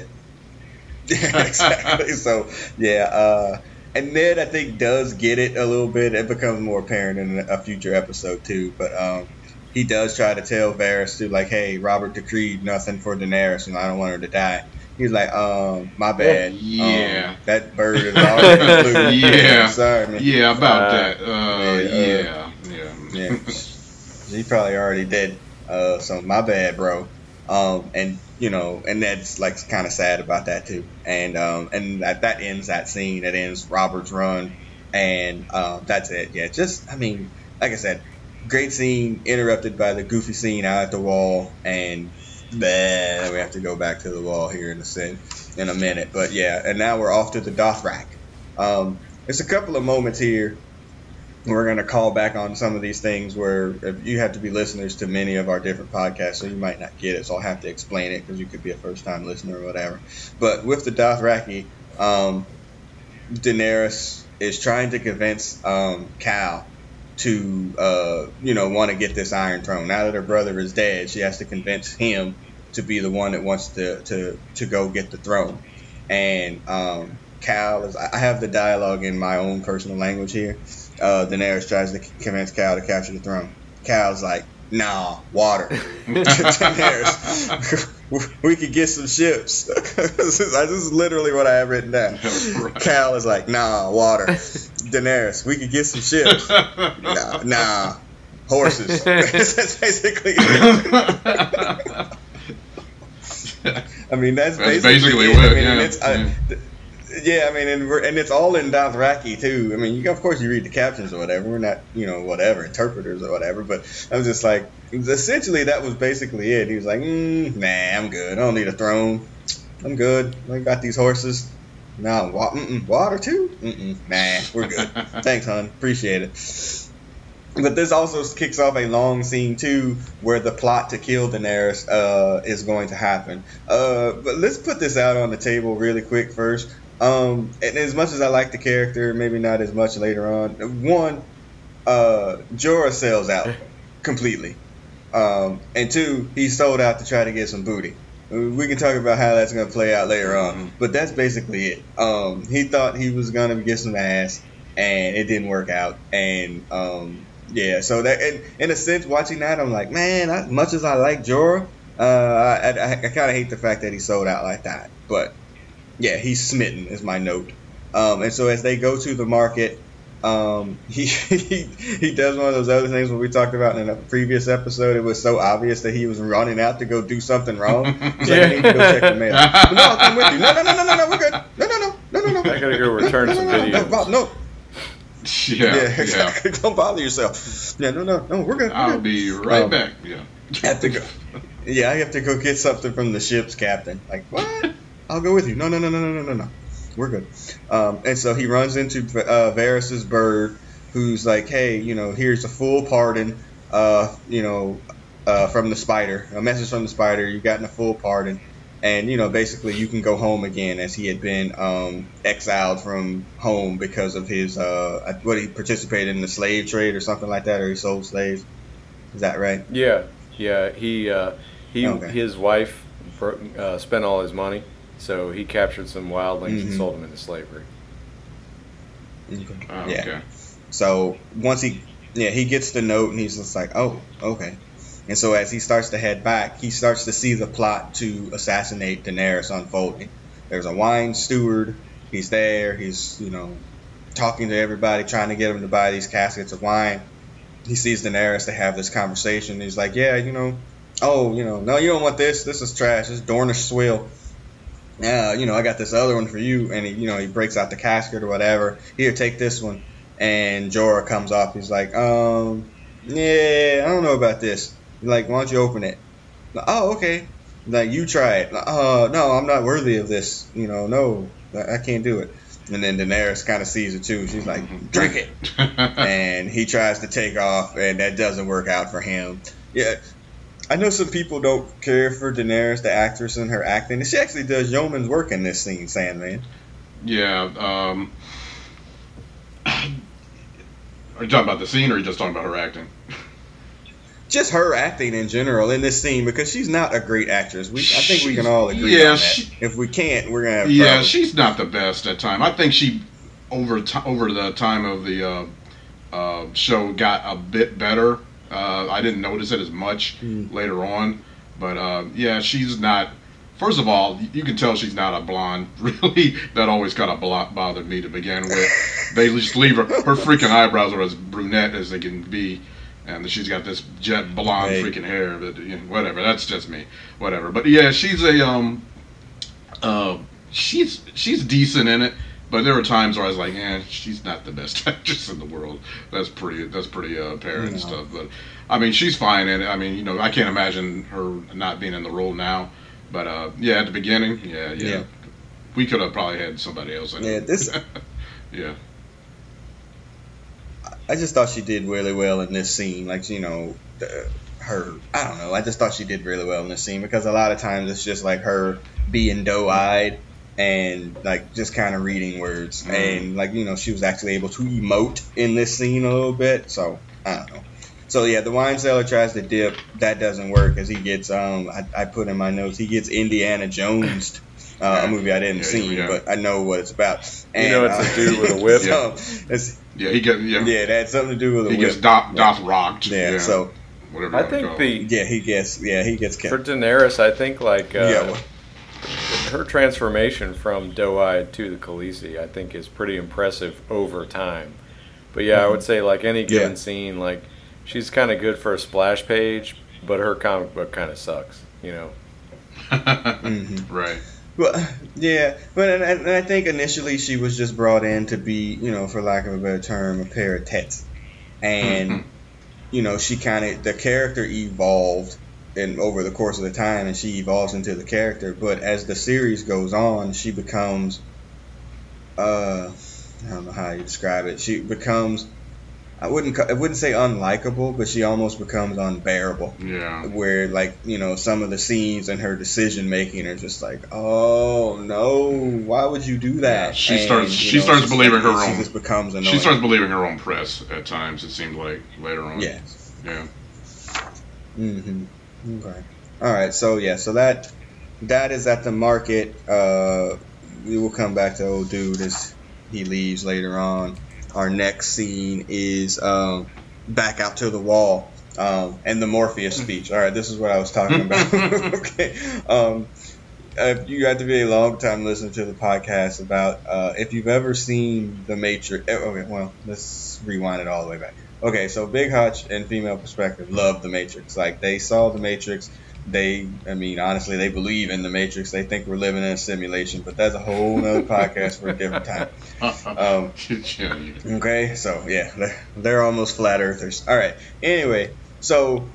yeah, (laughs) exactly. so, yeah. Uh, and Ned, I think, does get it a little bit. It becomes more apparent in a future episode too. But um, he does try to tell Varys to like, hey, Robert decreed nothing for Daenerys, and I don't want her to die. He's like, um, my bad. Yeah, um, that bird is (laughs) already blue. yeah, sorry, man. Yeah, about uh, that. Uh, yeah, yeah, yeah. (laughs) he probably already did. Uh, so my bad, bro. Um, and you know, and that's like kind of sad about that too. And um, and that, that ends that scene. That ends Robert's run, and um, that's it. Yeah, just I mean, like I said, great scene interrupted by the goofy scene out at the wall, and then we have to go back to the wall here in a sin in a minute. But yeah, and now we're off to the Dothraki. Um, there's a couple of moments here. We're going to call back on some of these things where you have to be listeners to many of our different podcasts, so you might not get it. So I'll have to explain it because you could be a first time listener or whatever. But with the Dothraki, um, Daenerys is trying to convince um, Khal to uh, you know want to get this Iron Throne. Now that her brother is dead, she has to convince him to be the one that wants to to, to go get the throne. And um, Khal is. I have the dialogue in my own personal language here. Uh, Daenerys tries to convince Khal to capture the throne. Khal's like, Nah, water. (laughs) (laughs) Daenerys, we could get some ships. (laughs) this, is, this is literally what I have written down. Right. Khal is like, nah, water. Daenerys, we could get some ships. nah, nah, horses. that's basically I mean, that's, that's basically, basically what. I mean, yeah. it's, I, yeah, I mean, and we're, and it's all in Dothraki too. I mean, you of course you read the captions or whatever. We're not, you know, whatever interpreters or whatever. But I was just like, essentially that was basically it. He was like, mm, nah, I'm good. I don't need a throne. I'm good. I got these horses. No, wa- water too. Mm-mm, nah, we're good. (laughs) Thanks, hon. Appreciate it. But this also kicks off a long scene too, where the plot to kill Daenerys uh, is going to happen. Uh, but let's put this out on the table really quick first. Um, and as much as I like the character, maybe not as much later on. One, uh, Jorah sells out (laughs) completely. Um, and two, he sold out to try to get some booty. We can talk about how that's going to play out later on, Mhm. but that's basically it. Um, he thought he was going to get some ass, and it didn't work out. And um, yeah, so that in, in a sense, watching that, I'm like, man, as much as I like Jorah, uh, I, I, I kind of hate the fact that he sold out like that. But yeah, he's smitten is my note. Um, and so as they go to the market, um, he, he he does one of those other things when we talked about in a previous episode. It was so obvious that he was running out to go do something wrong. He's like, I need to go check the mail. no, I'll come with you. No, no, no, no, no, no, we're good. No, no, no, no, no, no. I gotta go return no, some no, no, no, videos. No, no. Yeah, Yeah, yeah. exactly. Don't bother yourself. Yeah, no, no, no, we're good. We're I'll good. be right Um, back. Yeah. have to go. Yeah, I have to go get something from the ship's captain. Like, what? I'll go with you. No, no, no, no, no, no, no, no. We're good. Um, and so he runs into uh, Varys's bird, who's like, hey, you know, here's a full pardon, uh, you know, uh, from the spider. A message from the spider. You've gotten a full pardon. And, you know, basically you can go home again as he had been um, exiled from home because of his, uh, what, he participated in the slave trade or something like that, or he sold slaves. Is that right? Yeah, yeah. He uh, he Okay. his wife uh, spent all his money, so he captured some wildlings and Mhm. sold them into slavery. Oh, Yeah. okay. So once he, yeah, he gets the note and he's just like, oh, okay. And so as he starts to head back, he starts to see the plot to assassinate Daenerys unfolding. There's a wine steward. He's there. He's you know talking to everybody, trying to get them to buy these caskets of wine. He sees Daenerys. They have this conversation. He's like, yeah, you know, oh, you know, no, you don't want this. This is trash. This is Dornish swill. Yeah, you know, I got this other one for you. And he, you know, he breaks out the casket or whatever. Here, take this one. And Jorah comes off. He's like, um, yeah, I don't know about this. He's like, why don't you open it? Oh, okay. Like, you try it. Uh, no, I'm not worthy of this. You know, no, I I can't do it. And then Daenerys kind of sees it too. She's like, drink it. (laughs) and he tries to take off, and that doesn't work out for him. Yeah, I know some people don't care for Daenerys, the actress, and her acting. She actually does yeoman's work in this scene, Sandman. yeah. Um, are you talking about the scene, or are you just talking about her acting? Just her acting in general in this scene, because she's not a great actress. We, I think we can all agree Yeah, on that. she- if we can't, we're gonna have Yeah, problems. she's not the best at time. I think she over ti over the time of the uh, uh, show got a bit better. Uh, I didn't notice it as much Mm. later on, but uh, yeah, she's not. First of all, you can tell she's not a blonde. (laughs) Really, that always kind of blo- bothered me to begin with. (laughs) They just leave her. Her freaking eyebrows are as brunette as they can be, and she's got this jet blonde Hey. freaking hair. But you know, whatever, that's just me. Whatever. But yeah, she's a um, uh, she's she's decent in it, but there were times where I was like, eh, she's not the best (laughs) actress in the world. That's pretty that's pretty uh, apparent and stuff. But I mean, she's fine and. I mean, you know, I can't imagine her not being in the role now. But uh, yeah, at the beginning, yeah, yeah, Yeah. we could have probably had somebody else in Yeah, it. this- (laughs) yeah, I just thought she did really well in this scene. Like, you know, the, her, I don't know. I just thought she did really well in this scene because a lot of times it's just like her being doe eyed and like just kind of reading words. Mhm. And like, you know, she was actually able to emote in this scene a little bit. So, I don't know. So yeah, the wine cellar tries to dip. That doesn't work because he gets um. I, I put in my notes he gets Indiana Jones, uh, a movie I didn't Yeah, see, yeah. but I know what it's about. You know it's a dude with a (laughs) whip. so, it's, yeah, he gets yeah, yeah, that had something to do with a he whip. gets doth, doth rocked. yeah, so whatever. I think call the yeah, he gets yeah he gets for. Daenerys, I think like uh, yeah, well, her transformation from doe-eyed to the Khaleesi, I think, is pretty impressive over time. But yeah, I would say like any given Mm-hmm. Yeah. scene, like she's kind of good for a splash page, but her comic book kind of sucks. You know. (laughs) mhm. right. well, yeah, but and, and I think initially she was just brought in to be, you know, for lack of a better term, a pair of tets, and Mhm. you know she kind of the character evolved and over the course of the time and she evolves into the character but as the series goes on she becomes uh i don't know how you describe it she becomes i wouldn't i wouldn't say unlikable but she almost becomes unbearable Yeah. where like you know some of the scenes and her decision making are just like oh no why would you do that She And, starts- she starts believing her she own- just becomes annoying She starts believing her own press at times. It seemed like later on. yeah Yeah. Mm-hmm. Okay. All right. So yeah. So that that is at the market. Uh, we will come back to old dude as he leaves later on. Our next scene is um, back out to the wall um, and the Morpheus speech. All right, this is what I was talking about. (laughs) okay. Um, uh, you have to be a long time listener to the podcast about uh, if you've ever seen The Matrix. eh, Okay, well, let's rewind it all the way back. Okay, so Big Hutch and female perspective love The Matrix. Like they saw The Matrix. They, I mean, honestly, they believe in The Matrix. They think we're living in a simulation, but that's a whole nother podcast for a different time. (laughs) Um, Okay, so yeah, they're, they're almost flat earthers. All right. Anyway, so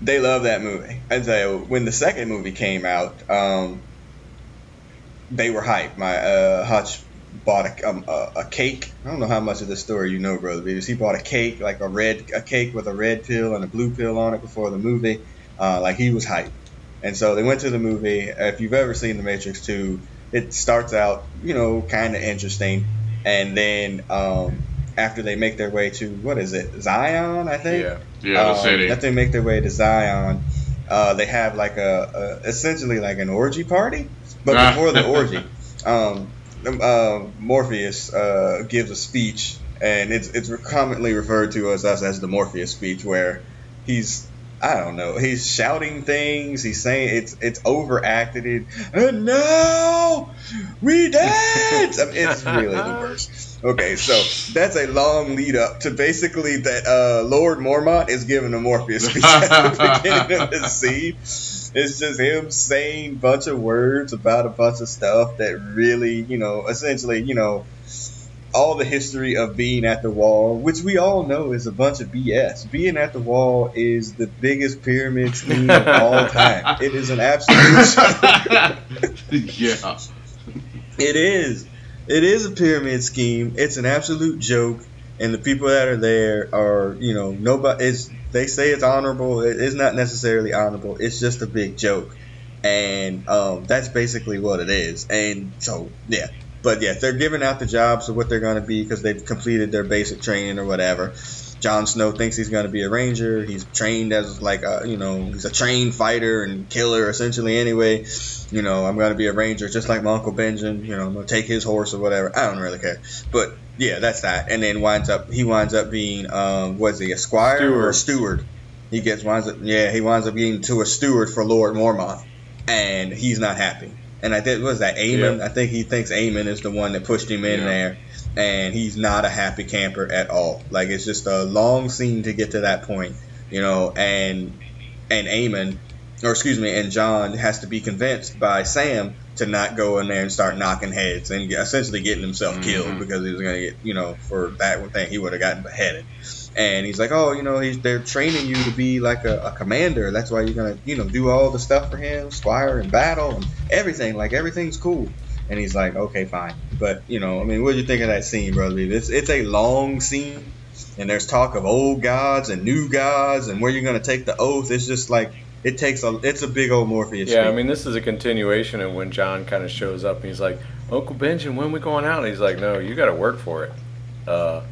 they love that movie. And so when the second movie came out, um, they were hyped. My uh, Hutch bought a, um, a, a cake. I don't know how much of this story you know, brother, because he bought a cake, like a red a cake with a red pill and a blue pill on it before the movie. Uh, like he was hyped. And so they went to the movie. If you've ever seen The Matrix 2, it starts out, you know, kind of interesting. And then um, after they make their way to, what is it, Zion, I think? Yeah. yeah, the Um, city. After they make their way to Zion, uh, they have like a, a essentially like an orgy party, but before the orgy, (laughs) um, uh, Morpheus uh, gives a speech, and it's it's commonly referred to as us as the Morpheus speech, where he's I don't know. He's shouting things. He's saying it's it's overacted. It, and now we dance. I mean, it's really the (laughs) worst. Okay, so that's a long lead up to basically that uh, Lord Mormont is giving a Morpheus (laughs) speech at the beginning of the scene. It's just him saying bunch of words about a bunch of stuff that really, you know, essentially, you know, all the history of being at the wall, which we all know is a bunch of BS. Being at the wall is the biggest pyramid scheme of all (laughs) time. It is an absolute. (laughs) yeah. It is. It is a pyramid scheme. It's an absolute joke, and the people that are there are, you know, nobody. It's they say it's honorable. It is not necessarily honorable. It's just a big joke, and um, that's basically what it is. And so, yeah. But yeah, they're giving out the jobs of what they're going to be because they've completed their basic training or whatever. Jon Snow thinks he's going to be a ranger. He's trained as like a, you know, he's a trained fighter and killer essentially anyway. You know, I'm going to be a ranger just like my Uncle Benjamin. You know, I'm going to take his horse or whatever. I don't really care. But yeah, that's that. And then winds up, he winds up being, um, was he a squire or a steward? He gets, winds up, yeah, he winds up being to a steward for Lord Mormont. And he's not happy. And I think, what was that, Aemon? Yeah. I think he thinks Aemon is the one that pushed him in Yeah. there and he's not a happy camper at all. Like it's just a long scene to get to that point, you know. And and Aemon, or excuse me, and Jon has to be convinced by Sam to not go in there and start knocking heads and essentially getting himself killed Mhm. because he was gonna get, you know, for that one thing he would have gotten beheaded. And he's like, oh, you know, he's they're training you to be like a, a commander. That's why you're gonna, you know, do all the stuff for him, squire and battle and everything. Like everything's cool. And he's like, okay, fine. But you know, I mean, what do you think of that scene, brother? It's it's a long scene, and there's talk of old gods and new gods, and where you're gonna take the oath. It's just like it takes a it's a big old Morpheus. Yeah, I mean, this is a continuation of when Jon kind of shows up and he's like, Uncle Benjamin, when we going out? And he's like, No, you got to work for it. Uh,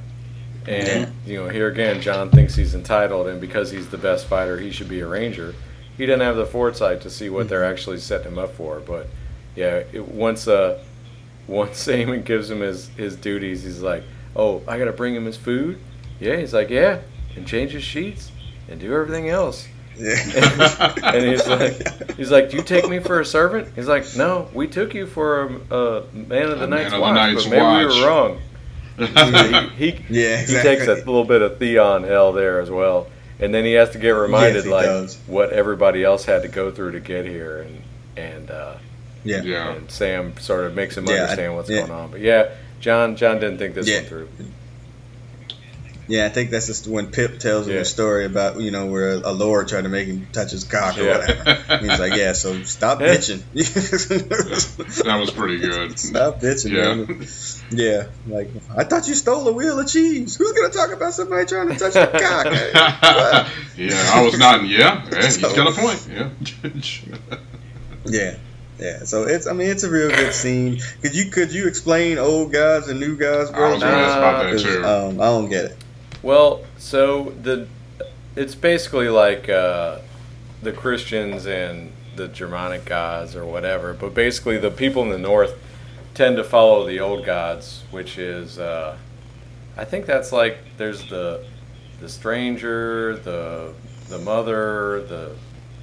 and, you know, here again, Jon thinks he's entitled, and because he's the best fighter, he should be a ranger. He didn't have the foresight to see what they're actually setting him up for. But, yeah, it, once uh, once (laughs) Aemon gives him his, his duties, he's like, Oh, I got to bring him his food? Yeah, he's like, Yeah, and change his sheets and do everything else. Yeah. and he's like, he's like, "Do you take me for a servant?" He's like, "No, we took you for a, a man of the A night's man of the watch, night's but maybe watch." we were wrong." (laughs) he he, Yeah, he takes a little bit of Theon hell there as well, and then he has to get reminded Yes, like does. what everybody else had to go through to get here, and and uh, yeah. yeah. and Sam sort of makes him Yeah, I- understand what's yeah. going on. But yeah, Jon Jon didn't think this Yeah. one through. Yeah, I think that's just when Pip tells him Yeah. a story about you know where a lord tried to make him touch his cock or Yeah. whatever. He's like, yeah, so stop Yeah. bitching. (laughs) That was pretty good. Stop bitching, Yeah. man. Yeah, like I thought you stole a wheel of cheese. Who's gonna talk about somebody trying to touch your cock? (laughs) Hey, yeah, I was nodding. Yeah, yeah he's got a point. Yeah. Yeah, yeah. So it's I mean it's a real good scene. Could you could you explain old guys and new guys, bro? I was gonna ask about that 'Cause, too. Um, I don't get it. Well, so the it's basically like uh, the Christians and the Germanic gods or whatever, but basically the people in the north tend to follow the old gods, which is uh, I think that's like there's the the stranger, the the mother, the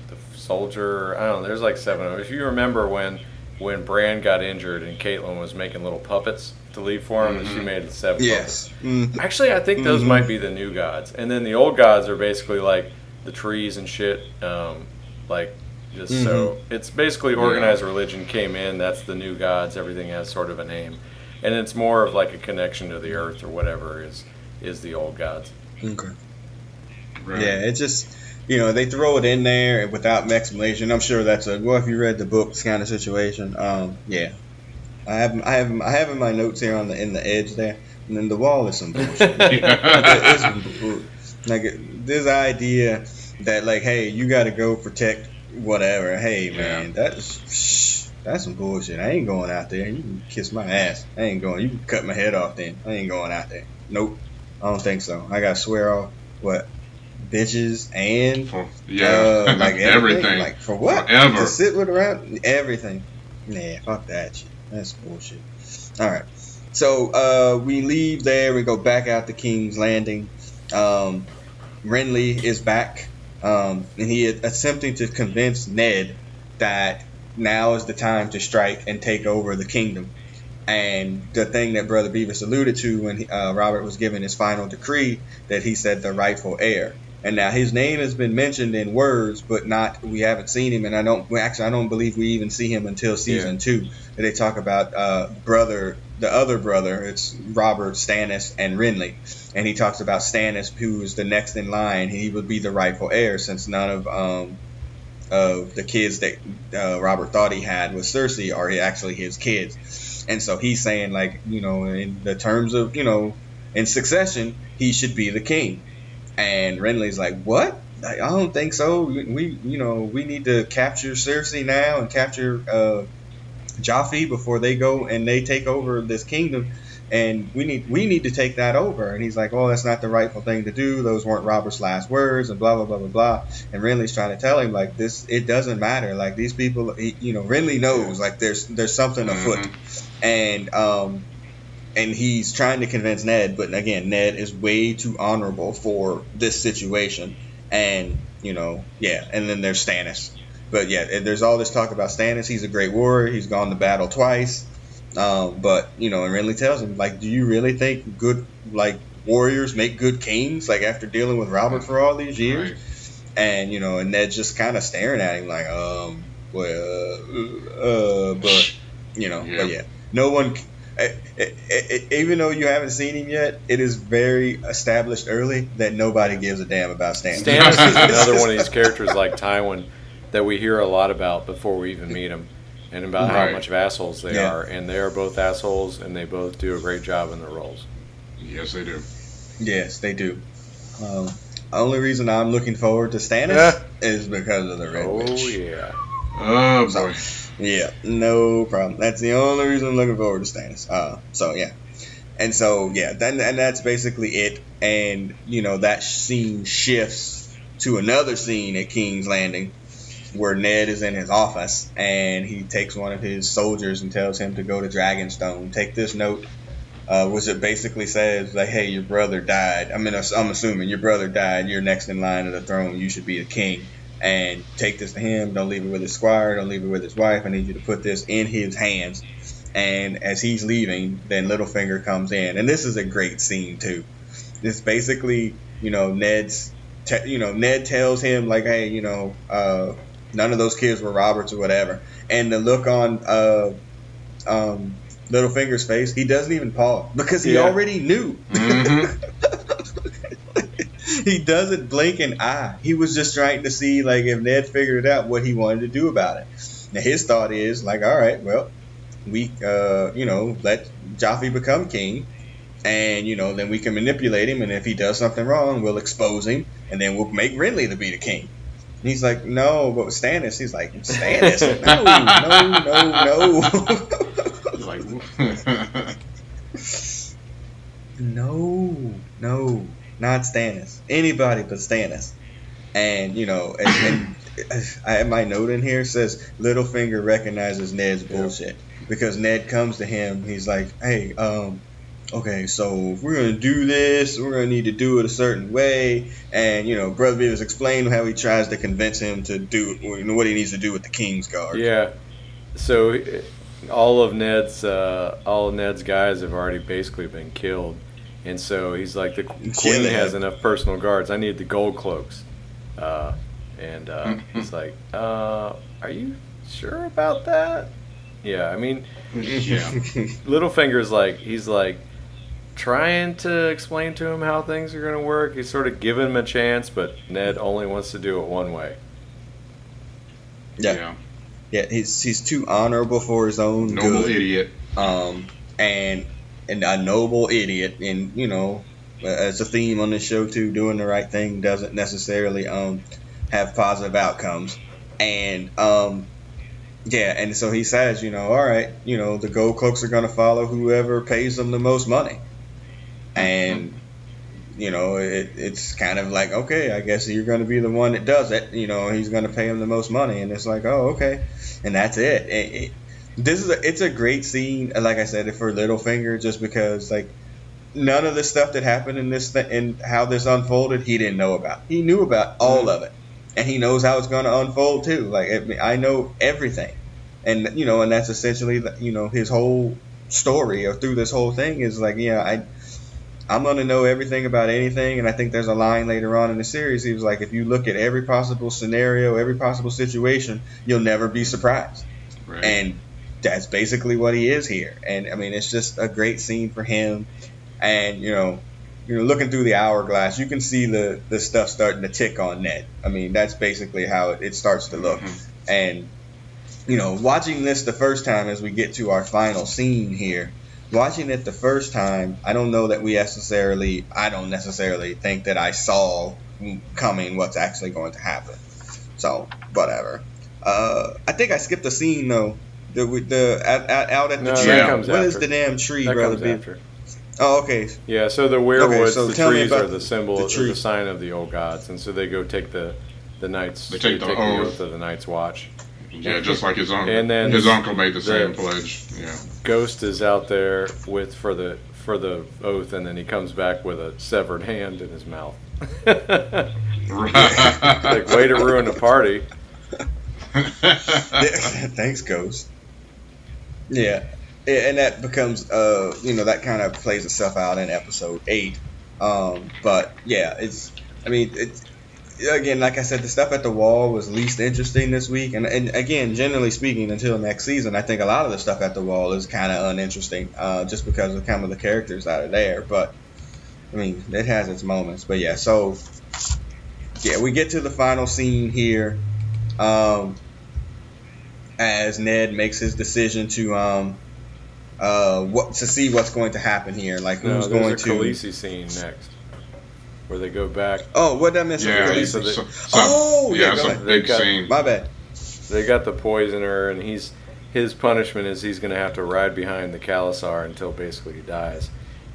the soldier. I don't know. There's like seven of them. If you remember when when Bran got injured and Catelyn was making little puppets to leave for him, and she Mhm. made the seven Yes. puppets. Actually, I think those Mhm. might be the new gods, and then the old gods are basically like the trees and shit. Um, like just so it's basically organized religion came in. That's the new gods. Everything has sort of a name, and it's more of like a connection to the earth or whatever is is the old gods. Okay. Right. Yeah, it just you know they throw it in there without explanation. I'm sure that's a well if you read the books kind of situation. Um, yeah, I have I have I have in my notes here on the in the edge there, and then the wall is some (laughs) bullshit. It's some bull- like this idea that like hey you got to go protect whatever. Hey man, that's that's some bullshit. I ain't going out there. You can kiss my ass. I ain't going. You can cut my head off then. I ain't going out there. Nope. I don't think so. I got to swear off what bitches and For- yeah. uh, like (laughs) everything. everything. Like for what? Forever. To sit with around everything. Nah, fuck that shit. That's bullshit. All right. So uh, we leave there. We go back out to King's Landing. Um, Renly is back, um, and he is attempting to convince Ned that now is the time to strike and take over the kingdom. And the thing that Brother Beavis alluded to when he, uh, Robert was given his final decree, that he said the rightful heir. And now his name has been mentioned in words, but not we haven't seen him, and I don't actually I don't believe we even see him until season Yeah. two. They talk about uh, brother, the other brother. It's Robert Stannis and Renly, and he talks about Stannis, who is the next in line. He would be the rightful heir since none of um, of the kids that uh, Robert thought he had with Cersei are actually his kids. And so he's saying, like, you know, in the terms of, you know, in succession, he should be the king. And Renly's like, what? Like, I don't think so. We, we, you know, we need to capture Cersei now and capture uh, Joffrey before they go and they take over this kingdom. And we need we need to take that over. And he's like, oh, that's not the rightful thing to do. Those weren't Robert's last words, and blah blah blah blah blah. And Renly's trying to tell him like this, it doesn't matter. Like these people, he, you know, Renly knows like there's there's something afoot, and um, and he's trying to convince Ned, but again, Ned is way too honorable for this situation. And you know, yeah, and then there's Stannis. But yeah, there's all this talk about Stannis. He's a great warrior. He's gone to battle twice. Um, but you know, and Renly tells him like, do you really think good like warriors make good kings? Like after dealing with Robert for all these years, Right. and you know, and Ned's just kind of staring at him like, um, well, uh, uh but you know, but yeah, no one. Eh, eh, eh, eh, Even though you haven't seen him yet, it is very established early that nobody gives a damn about Stannis. Stannis is (laughs) another one of these characters like Tywin that we hear a lot about before we even meet him, and about how much of assholes they Yeah. are, and they are both assholes, and they both do a great job in their roles. Yes, they do. Yes, they do. Um, only reason I'm looking forward to Stannis Yeah. is because of the Red Oh Witch. yeah, Oh So- boy. Yeah, no problem. That's the only reason I'm looking forward to Stannis. Uh, so yeah, and so yeah, then and that's basically it. And you know that scene shifts to another scene at King's Landing, where Ned is in his office and he takes one of his soldiers and tells him to go to Dragonstone. Take this note, uh, which it basically says like, "Hey, your brother died. I mean, I'm assuming your brother died. You're next in line to the throne. You should be the king." And take this to him. Don't leave it with his squire. Don't leave it with his wife. I need you to put this in his hands. And as he's leaving, then Littlefinger comes in, and this is a great scene too. This basically, you know, Ned's, te- you know, Ned tells him like, hey, you know, uh, none of those kids were Roberts or whatever. And the look on uh, um, Littlefinger's face, he doesn't even pause because he Yeah. already knew. Mhm. (laughs) (laughs) he doesn't blink an eye. He was just trying to see like if Ned figured out what he wanted to do about it. Now his thought is like, all right, well, we uh, you know let Joffrey become king, and you know then we can manipulate him, and if he does something wrong, we'll expose him, and then we'll make Renly to be the king. And he's like, no, but Stannis, he's like, Stannis, (laughs) no, no, no, (laughs) no. No, no, not Stannis. Anybody but Stannis. And you know, and, and (coughs) I have my note in here says Littlefinger recognizes Ned's bullshit because Ned comes to him. He's like, "Hey, um, okay, so if we're gonna do this, we're gonna need to do it a certain way." And you know, Brother Beavis explained how he tries to convince him to do what he needs to do with the King's Guard. Yeah. So all of Ned's uh, all of Ned's guys have already basically been killed, and so he's like, the Queen has enough personal guards. I need the gold cloaks. Uh, and uh, mm-hmm. (laughs) he's like, uh, "Are you sure about that?" Yeah, I mean, yeah. (laughs) Littlefinger's like he's like trying to explain to him how things are going to work. He's sort of giving him a chance, but Ned only wants to do it one way. Yeah. Yeah, yeah he's he's too honorable for his own noble good. idiot. Um, and and a noble idiot, and you know, as a theme on this show too, doing the right thing doesn't necessarily um have positive outcomes. And um, yeah, and so he says, you know, all right, you know, the gold cloaks are going to follow whoever pays them the most money. And you know, it, it's kind of like, okay, I guess you're going to be the one that does it. You know, he's going to pay him the most money, and it's like, oh, okay, and that's it. it, it this is a, it's a great scene, like I said, for Littlefinger, just because like none of the stuff that happened in this th- and how this unfolded, he didn't know about. He knew about all mm-hmm. of it and he knows how it's going to unfold too. Like I know everything, and you know, and that's essentially you know his whole story or through this whole thing is like, yeah, I. I'm gonna know everything about anything, and I think there's a line later on in the series. He was like, if you look at every possible scenario, every possible situation, you'll never be surprised. Right. And that's basically what he is here. And I mean, it's just a great scene for him. And you know, you know, looking through the hourglass, you can see the the stuff starting to tick on Ned. I mean, that's basically how it, it starts to look. Mm-hmm. And you know, watching this the first time as we get to our final scene here, watching it the first time, I don't know that we necessarily, I don't necessarily think that I saw coming what's actually going to happen. So whatever. Uh, I think I skipped a scene though. The the at, at, out at the no, tree. What is the damn tree, that brother? Oh, okay. Yeah, so the weirwoods, okay, so the trees are the symbol, the, the, sign of the old gods, and so they go take the the knights. They take, they the, take oath. the oath of the Night's Watch. Yeah, just like his uncle. And then his uncle made the, the same pledge. Yeah. Ghost is out there with for the for the oath, and then he comes back with a severed hand in his mouth. (laughs) like way to ruin the party. (laughs) Thanks, Ghost. Yeah, and that becomes uh you know that kind of plays itself out in episode eight. Um but yeah it's i mean it's again like i said the stuff at the wall was least interesting this week. And, and again generally speaking until next season i think a lot of the stuff at the wall is kind of uninteresting uh, just because of kind of the characters that are there. But i mean it has its moments. But yeah so yeah we get to the final scene here. Um as ned makes his decision to um uh, what to see what's going to happen here. Like who's no, going to Khaleesi scene next, where they go back. Oh, what did I miss? Yeah, so they, so, oh, yeah, yeah a big got, scene. My bad. They got the poisoner, and he's his punishment is he's going to have to ride behind the khalasar until basically he dies,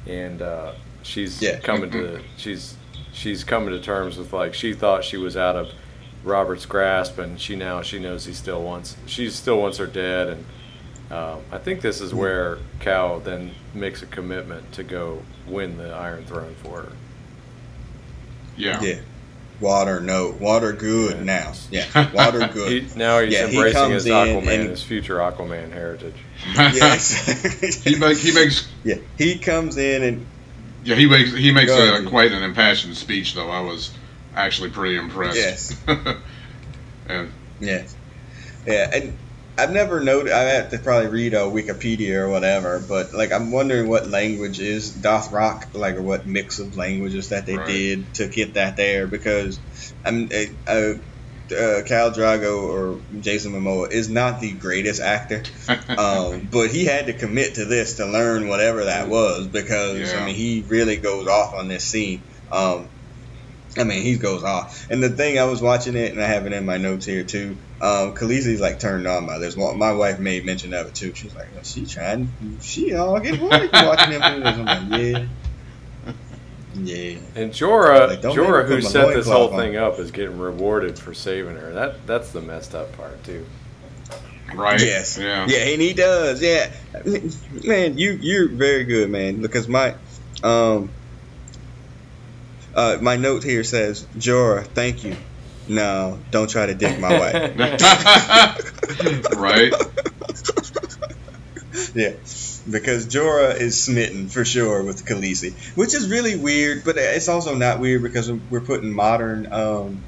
and uh, she's yeah. coming to she's she's coming to terms with like she thought she was out of Robert's grasp, and she now she knows he still wants she still wants her dead, and um, I think this is where Khal then makes a commitment to go win the Iron Throne for her. Yeah. Yeah. Water, no. Water good yeah. now. (laughs) Yeah. Water good. he, now he's yeah, embracing he his Aquaman, and, his future Aquaman heritage. (laughs) yes. (laughs) he, make, he makes. Yeah. He comes in and. Yeah, he makes he makes a, quite an impassioned speech though. I was actually pretty impressed. Yes. (laughs) and yes. Yeah, and I've never noted. I have to probably read a Wikipedia or whatever, but like I'm wondering what language is Dothraki, like or what mix of languages that they right. did to get that there because I'm uh, uh, Khal Drogo or Jason Momoa is not the greatest actor, (laughs) um, but he had to commit to this to learn whatever that was because yeah. I mean he really goes off on this scene. Um, I mean, he goes off. And the thing, I was watching it, and I have it in my notes here too. Um, Khaleesi's like turned on by this. My wife made mention of it too. She's like, well, she trying, she all get what you watching him do this. I'm like, yeah. Yeah. And Jorah, Like, don't Jorah, who set this whole loincloth on. thing up, is getting rewarded for saving her. That that's the messed up part too. Right? Yes. Yeah. Yeah, and he does. Yeah. Man, you you're very good, man. Because my um uh my note here says, Jorah, thank you. No, don't try to dick my wife. (laughs) right? (laughs) yeah. Because Jorah is smitten for sure with Khaleesi, which is really weird, but it's also not weird because we're putting modern, um,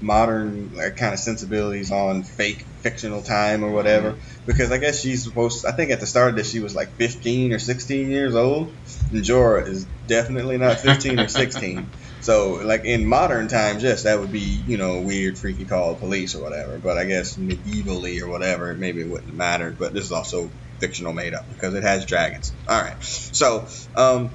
modern like, kind of sensibilities on fake fictional time or whatever. Because I guess she's supposed. I think at the start of this she was like 15 or 16 years old, and Jorah is definitely not 15 or 16. (laughs) So like in modern times, yes, that would be you know weird, freaky call police or whatever. But I guess medievally or whatever, maybe it wouldn't matter. But this is also fictional made up because it has dragons. All right, so um,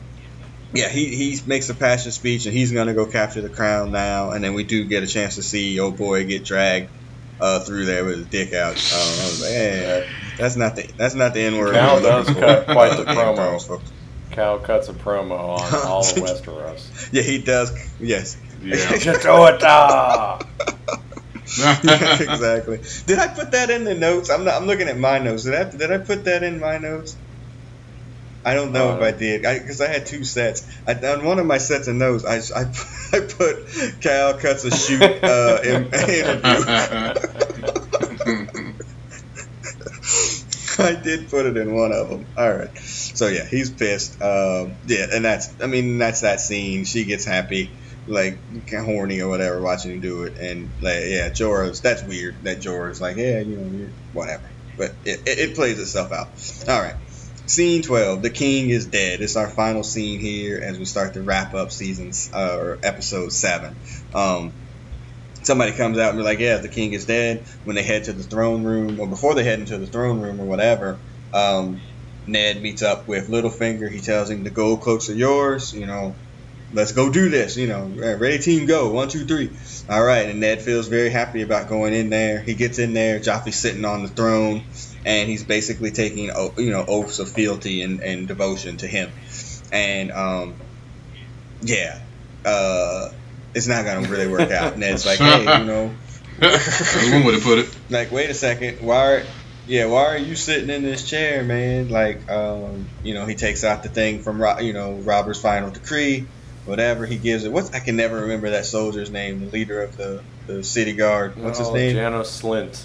yeah, he he makes a passion speech and he's gonna go capture the crown now. And then we do get a chance to see old boy get dragged uh, through there with his dick out. Um, I was like, hey, that's not the that's not the N word. Khal does cut quite the (laughs) promo. Khal cuts a promo on all of (laughs) Westeros. Yeah, he does. Yes. Yeah. (laughs) Yeah, exactly. Did I put that in the notes? I'm not, I'm looking at my notes. Did I did I put that in my notes? I don't know if Uh, I did because I, had two sets. I, on one of my sets of notes, I, I, (laughs) I put Khal cuts a shoot uh, in, (laughs) interview. (laughs) I did put it in one of them. All right. So yeah, he's pissed. Um, yeah, and that's I mean that's that scene. She gets happy, like horny or whatever, watching him do it, and like yeah, Jorah's that's weird. That Jorah's like yeah, you know, whatever. But it, it, it plays itself out. All right. Scene 12, the king is dead. It's our final scene here as we start to wrap up seasons uh, or episode 7. Um, somebody comes out and be like, yeah, the king is dead. When they head to the throne room, or before they head into the throne room or whatever, um, Ned meets up with Littlefinger. He tells him the gold cloaks are yours. You know, let's go do this. You know, ready team go. One, two, three. All right. And Ned feels very happy about going in there. He gets in there. Joffrey's sitting on the throne, and he's basically taking you know oaths of fealty and, and devotion to him. And um, yeah, uh, it's not gonna really work out. Ned's like, hey, you know, That's one way to put it. like wait a second why are yeah why are you sitting in this chair man like um you know he takes out the thing from Ro- you know robert's final decree whatever he gives it what's i can never remember that soldier's name the leader of the the city guard what's his Oh, name Janos Slynt.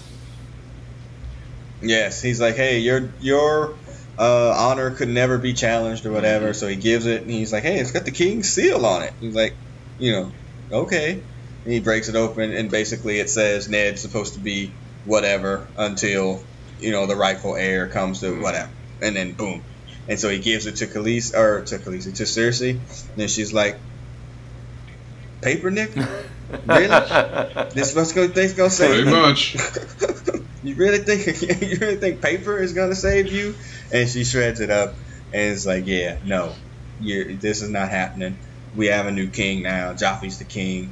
Yes he's like hey your your uh, honor could never be challenged or whatever. So he gives it and he's like hey it's got the king's seal on it. He's like you know okay. And he breaks it open and basically it says ned's supposed to be whatever until you know the rightful heir comes to whatever. And then boom. And so he gives it to Khaleesi or to Khaleesi to Cersei and then she's like paper nick? (laughs) Really? This what's gonna thing's gonna say? Pretty much. (laughs) you really think (laughs) you really think paper is gonna save you? And she shreds it up, and it's like, yeah, no, this is not happening. We have a new king now. Joffrey's the king.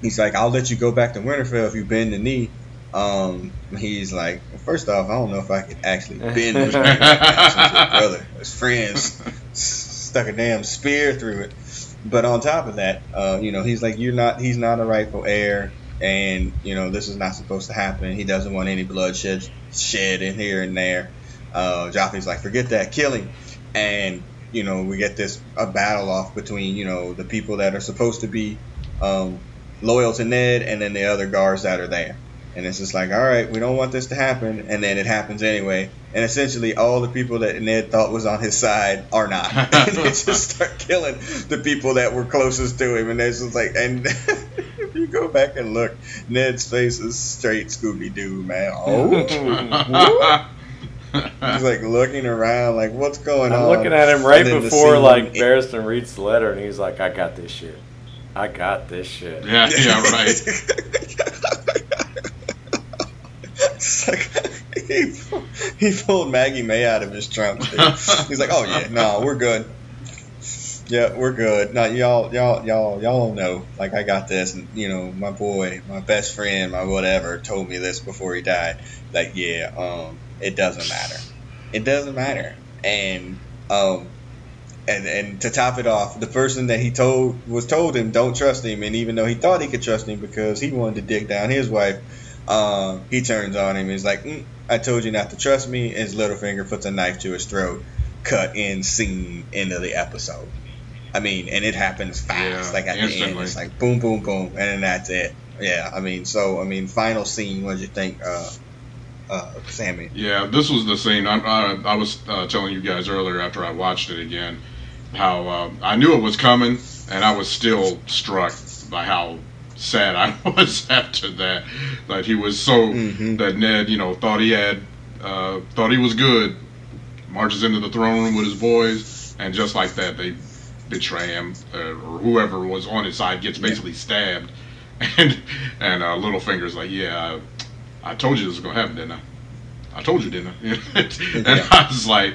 He's like, I'll let you go back to Winterfell if you bend the knee. Um, he's like, well, first off, I don't know if I could actually bend the knee. (laughs) Since your brother, as friends, stuck a damn spear through it. But on top of that, uh, you know, he's like, you're not. He's not a rightful heir and you know this is not supposed to happen. He doesn't want any bloodshed shed in here and there. Uh, Joffrey's like, forget that, kill him, and you know we get this a battle off between you know the people that are supposed to be um, loyal to Ned and then the other guards that are there. And it's just like, all right, we don't want this to happen, and then it happens anyway. And essentially, all the people that Ned thought was on his side are not. and (laughs) (laughs) they just start killing the people that were closest to him. And it's just like, and (laughs) if you go back and look, Ned's face is straight Scooby Doo, man. Oh, he's like looking around, like what's going I'm on? looking at him right And then the before scene- like Barristan reads the letter, and he's like, "I got this shit. I got this shit." yeah, yeah, right. (laughs) Like, he, he pulled Maggie May out of his trunk. He's like, "Oh yeah, no, we're good. Yeah, we're good. No, y'all, y'all, y'all, y'all know. Like, I got this. And you know, my boy, my best friend, my whatever, told me this before he died. Like, yeah, um, it doesn't matter. It doesn't matter. And um, and and to top it off, the person that he told was told him don't trust him, and even though he thought he could trust him because he wanted to dig down his wife, uh, he turns on him. He's like, mm, "I told you not to trust me." And his Littlefinger puts a knife to his throat. Cut in scene end of the episode. I mean, and it happens fast. Yeah, like at the end, it's like boom, boom, boom, and then that's it. Yeah, I mean, so I mean, final scene. What did you think, uh, uh, Sammy? Yeah, this was the scene. I, I, I was uh, telling you guys earlier after I watched it again how uh, I knew it was coming, and I was still struck by how sad (laughs) I was after that. That he was so Mhm. that Ned, you know, thought he had, uh, thought he was good, marches into the throne room with his boys, and just like that, they betray him, uh, or whoever was on his side gets basically stabbed, (laughs) and and uh, Littlefinger's like, yeah. I told you this was gonna happen, didn't I? I told you, didn't I? (laughs) and Yeah. I was like,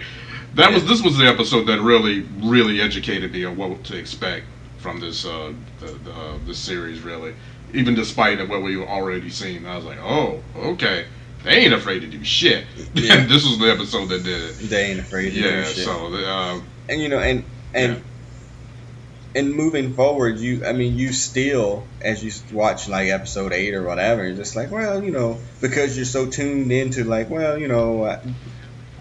that was this was the episode that really, really educated me on what to expect from this uh, the, the, uh, this series. Really, even despite what we've already seen, I was like, oh, okay, they ain't afraid to do shit. Yeah. And (laughs) this was the episode that did it. They ain't afraid to do Yeah. shit. So uh, and you know and and Yeah. and moving forward you i mean you still as you watch like episode 8 or whatever you're just like well you know because you're so tuned into like well you know uh,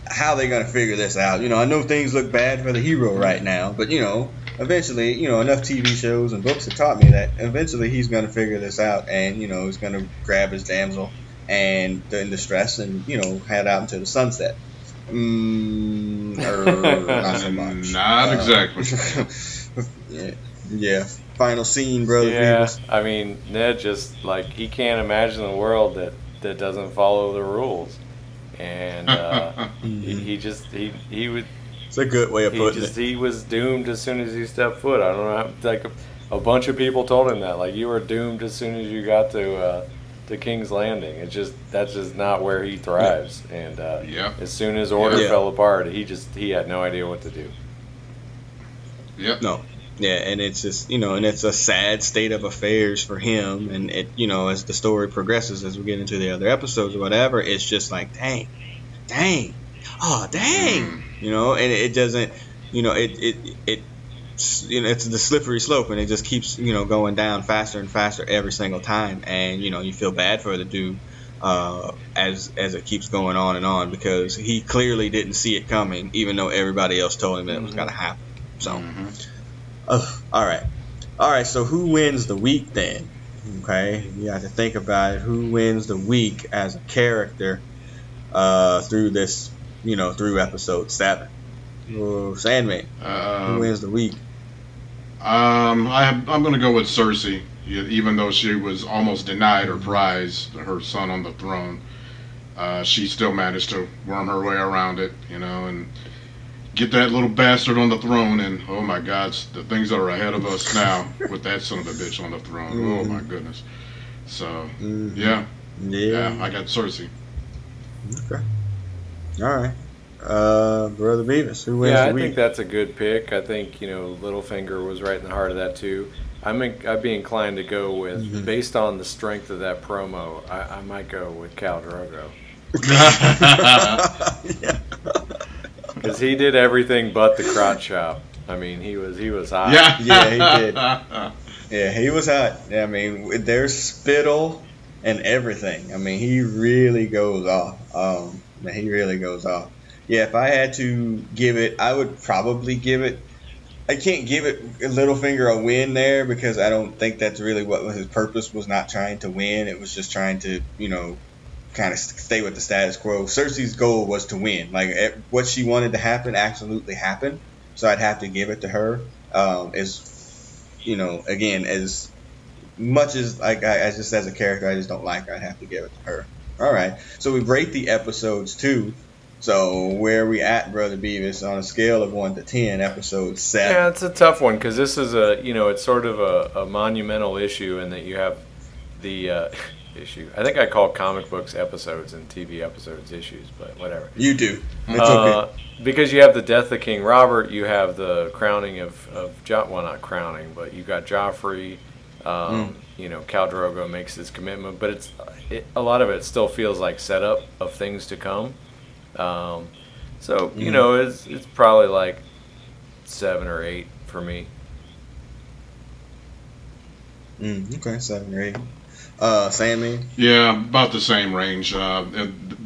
how they gonna figure this out you know i know things look bad for the hero right now but you know eventually you know enough tv shows and books have taught me that eventually he's gonna figure this out and you know he's gonna grab his damsel and in distress and you know head out into the sunset Mm, er, (laughs) not so much. Not Uh, exactly. (laughs) yeah, yeah. Final scene, brother. Yeah, Beavis. I mean Ned just like he can't imagine a world that that doesn't follow the rules, and uh, (laughs) he, he just he he would It's a good way of he putting just it. he was doomed as soon as he stepped foot. I don't know, how, like a, a bunch of people told him that, like you were doomed as soon as you got to uh, to King's Landing. It's just that's just not where he thrives, and uh, Yeah. as soon as order Yeah. fell apart, he just he had no idea what to do. yep. No. Yeah, and it's just you know, and it's a sad state of affairs for him. And it, you know, as the story progresses, as we get into the other episodes or whatever, it's just like, dang, dang, oh, dang, Mm. you know, and it doesn't, you know, it it it. You know, it's the slippery slope, and it just keeps you know going down faster and faster every single time, and you know you feel bad for the dude uh, as as it keeps going on and on because he clearly didn't see it coming, even though everybody else told him that it was Mhm. going to happen. So, Mhm. Ugh, all right, all right. So who wins the week then? Okay, you have to think about it. Who wins the week as a character uh, through this, you know, through episode seven? Oh, Sandman. Who Uh, wins the week? Um, I have, I'm going to go with Cersei, even though she was almost denied her prize, her son on the throne. Uh, she still managed to worm her way around it, you know, and get that little bastard on the throne. And oh my God, the things that are ahead of us now (laughs) with that son of a bitch on the throne. Oh my goodness. So Mhm. yeah, Yeah. yeah, I got Cersei. Okay. All right. Uh, Brother Beavis, who wins yeah, I think that's a good pick. I think you know Littlefinger was right in the heart of that too. I'm in, I'd be inclined to go with Mhm. based on the strength of that promo. I, I might go with Khal Drogo yeah. (laughs) because he did everything but the crotch chop. I mean, he was he was hot. Yeah, Yeah, he did. (laughs) Yeah, he was hot. Yeah, I mean, there's spittle and everything. I mean, he really goes off. Um, man, he really goes off. Yeah, if I had to give it, I would probably give it. I can't give it Littlefinger a win there because I don't think that's really what his purpose was. Not trying to win, it was just trying to, you know, kind of stay with the status quo. Cersei's goal was to win. Like what she wanted to happen absolutely happened. So I'd have to give it to her. Um, as you know, again, as much as like I, as just as a character, I just don't like her. I'd have to give it to her. All right. So we rate the episodes too. So where are we at, brother Beavis, on a scale of one to ten? Episode seven. Yeah, it's a tough one because this is a you know it's sort of a, a monumental issue in that you have the uh, (laughs) issue. I think I call comic books episodes and TV episodes issues, but whatever. You do. It's Uh, okay. because you have the death of King Robert, you have the crowning of of jo- well not crowning, but you got Joffrey. Um, You know, Khal Drogo makes his commitment, but it's it, a lot of it still feels like setup of things to come. Um, so you Mhm. know, it's it's probably like seven or eight for me. Mm, okay, seven or eight. Uh, Sandman. Yeah, about the same range. Uh,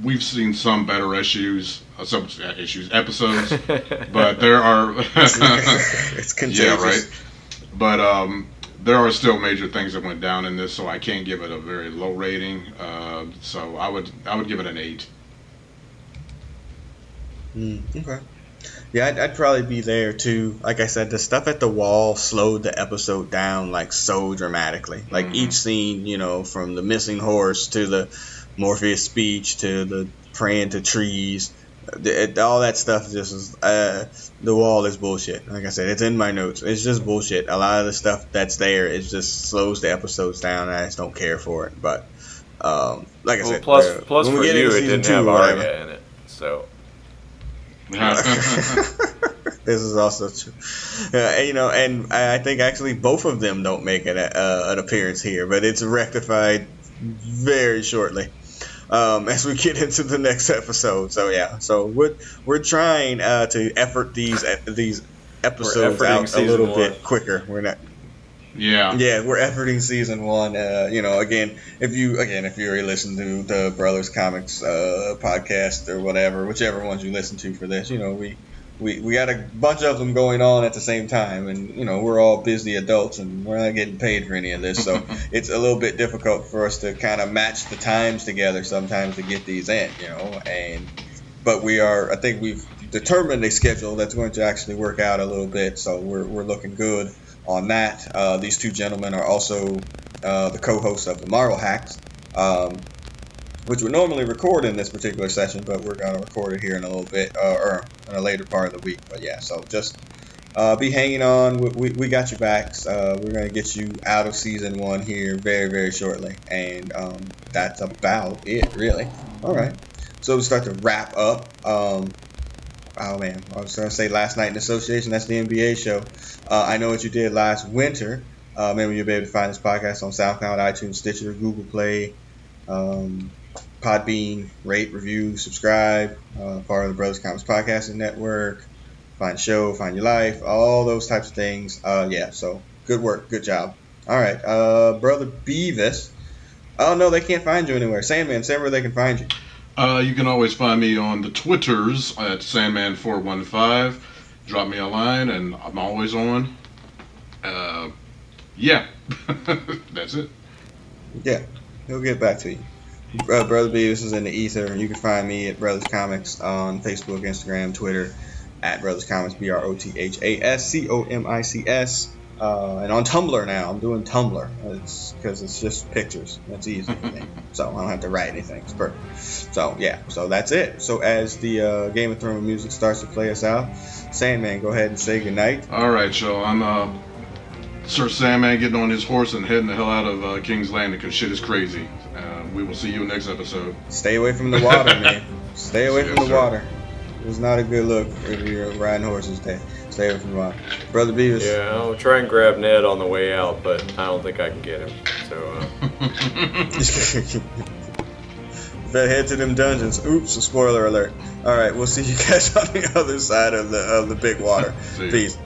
we've seen some better issues, uh, some uh, issues, episodes, (laughs) but there are. it's (laughs) contagious. (laughs) Yeah, right. But um, there are still major things that went down in this, so I can't give it a very low rating. Uh, so I would I would give it an eight. Mm, okay. Yeah, I'd, I'd, probably be there too. Like I said, the stuff at the wall slowed the episode down like so dramatically. Like mm-hmm. each scene, you know, from the missing horse to the Morpheus speech to the praying to trees, it, all that stuff just is. Uh, the wall is bullshit. Like I said, it's in my notes. It's just bullshit. A lot of the stuff that's there, it just slows the episodes down. I just don't care for it. But um, like I well, said, plus, uh, plus for you, it didn't have Arya in it, so. (laughs) this is also true. Uh, you know, and I think actually both of them don't make an, uh, an appearance here, but it's rectified very shortly um, as we get into the next episode. So yeah, so we're we're trying uh, to effort these these episodes out a little one. bit quicker. We're not. Yeah. Yeah, we're efforting season one. Uh, you know, again, if you again if you already listen to the Brothas Comics uh, podcast or whatever, whichever ones you listen to for this, you know, we we, we got a bunch of them going on at the same time and you know we're all busy adults and we're not getting paid for any of this so (laughs) it's a little bit difficult for us to kind of match the times together sometimes to get these in you know and but we are i think we've determined a schedule that's going to actually work out a little bit so we're, we're looking good on that. Uh, these two gentlemen are also uh, the co-hosts of the marvel hacks. Um, which would normally record in this particular session, but we're going to record it here in a little bit, uh, or in a later part of the week. But yeah, so just uh, be hanging on. We, we, we got your backs. Uh, we're going to get you out of season one here very, very shortly. And um, that's about it, really. All right. So we start to wrap up. Um, oh, man. I was going to say last night in association. That's the NBA show. Uh, I know what you did last winter. Uh, maybe you'll be able to find this podcast on SoundCloud, iTunes, Stitcher, Google Play. Um, Podbean, rate, review, subscribe, uh, part of the Brothas Comics Podcasting Network, find show, find your life, all those types of things. Uh, yeah, so good work, good job. All right, uh, Brother Beavis. Oh, no, they can't find you anywhere. Sandman, say where they can find you. Uh, you can always find me on the Twitters at Sandman415. Drop me a line, and I'm always on. Uh, yeah, (laughs) that's it. Yeah, he'll get back to you. Uh, Brother Beavis is in the ether. You can find me at Brothas Comics on Facebook, Instagram, Twitter, at Brothas Comics, B R O T H A S C O M I C S. Uh, and on Tumblr now, I'm doing Tumblr. It's because it's just pictures. That's easy. for me, (laughs) so I don't have to write anything. It's perfect. So yeah, so that's it. So as the uh, Game of Thrones music starts to play us out, Sandman, go ahead and say goodnight. All right, y'all. I'm uh, Sir Sandman getting on his horse and heading the hell out of uh, King's Landing because shit is crazy. Uh, we will see you next episode. Stay away from the water, man. (laughs) Stay away yes, from the sir. water. It's not a good look if you're riding horses. Stay, stay away from the water. Brother Beavis. Yeah, I'll try and grab Ned on the way out, but I don't think I can get him. So. Uh... (laughs) Better head to them dungeons. Oops, a spoiler alert. All right, we'll see you guys (laughs) on the other side of the of the big water. Peace.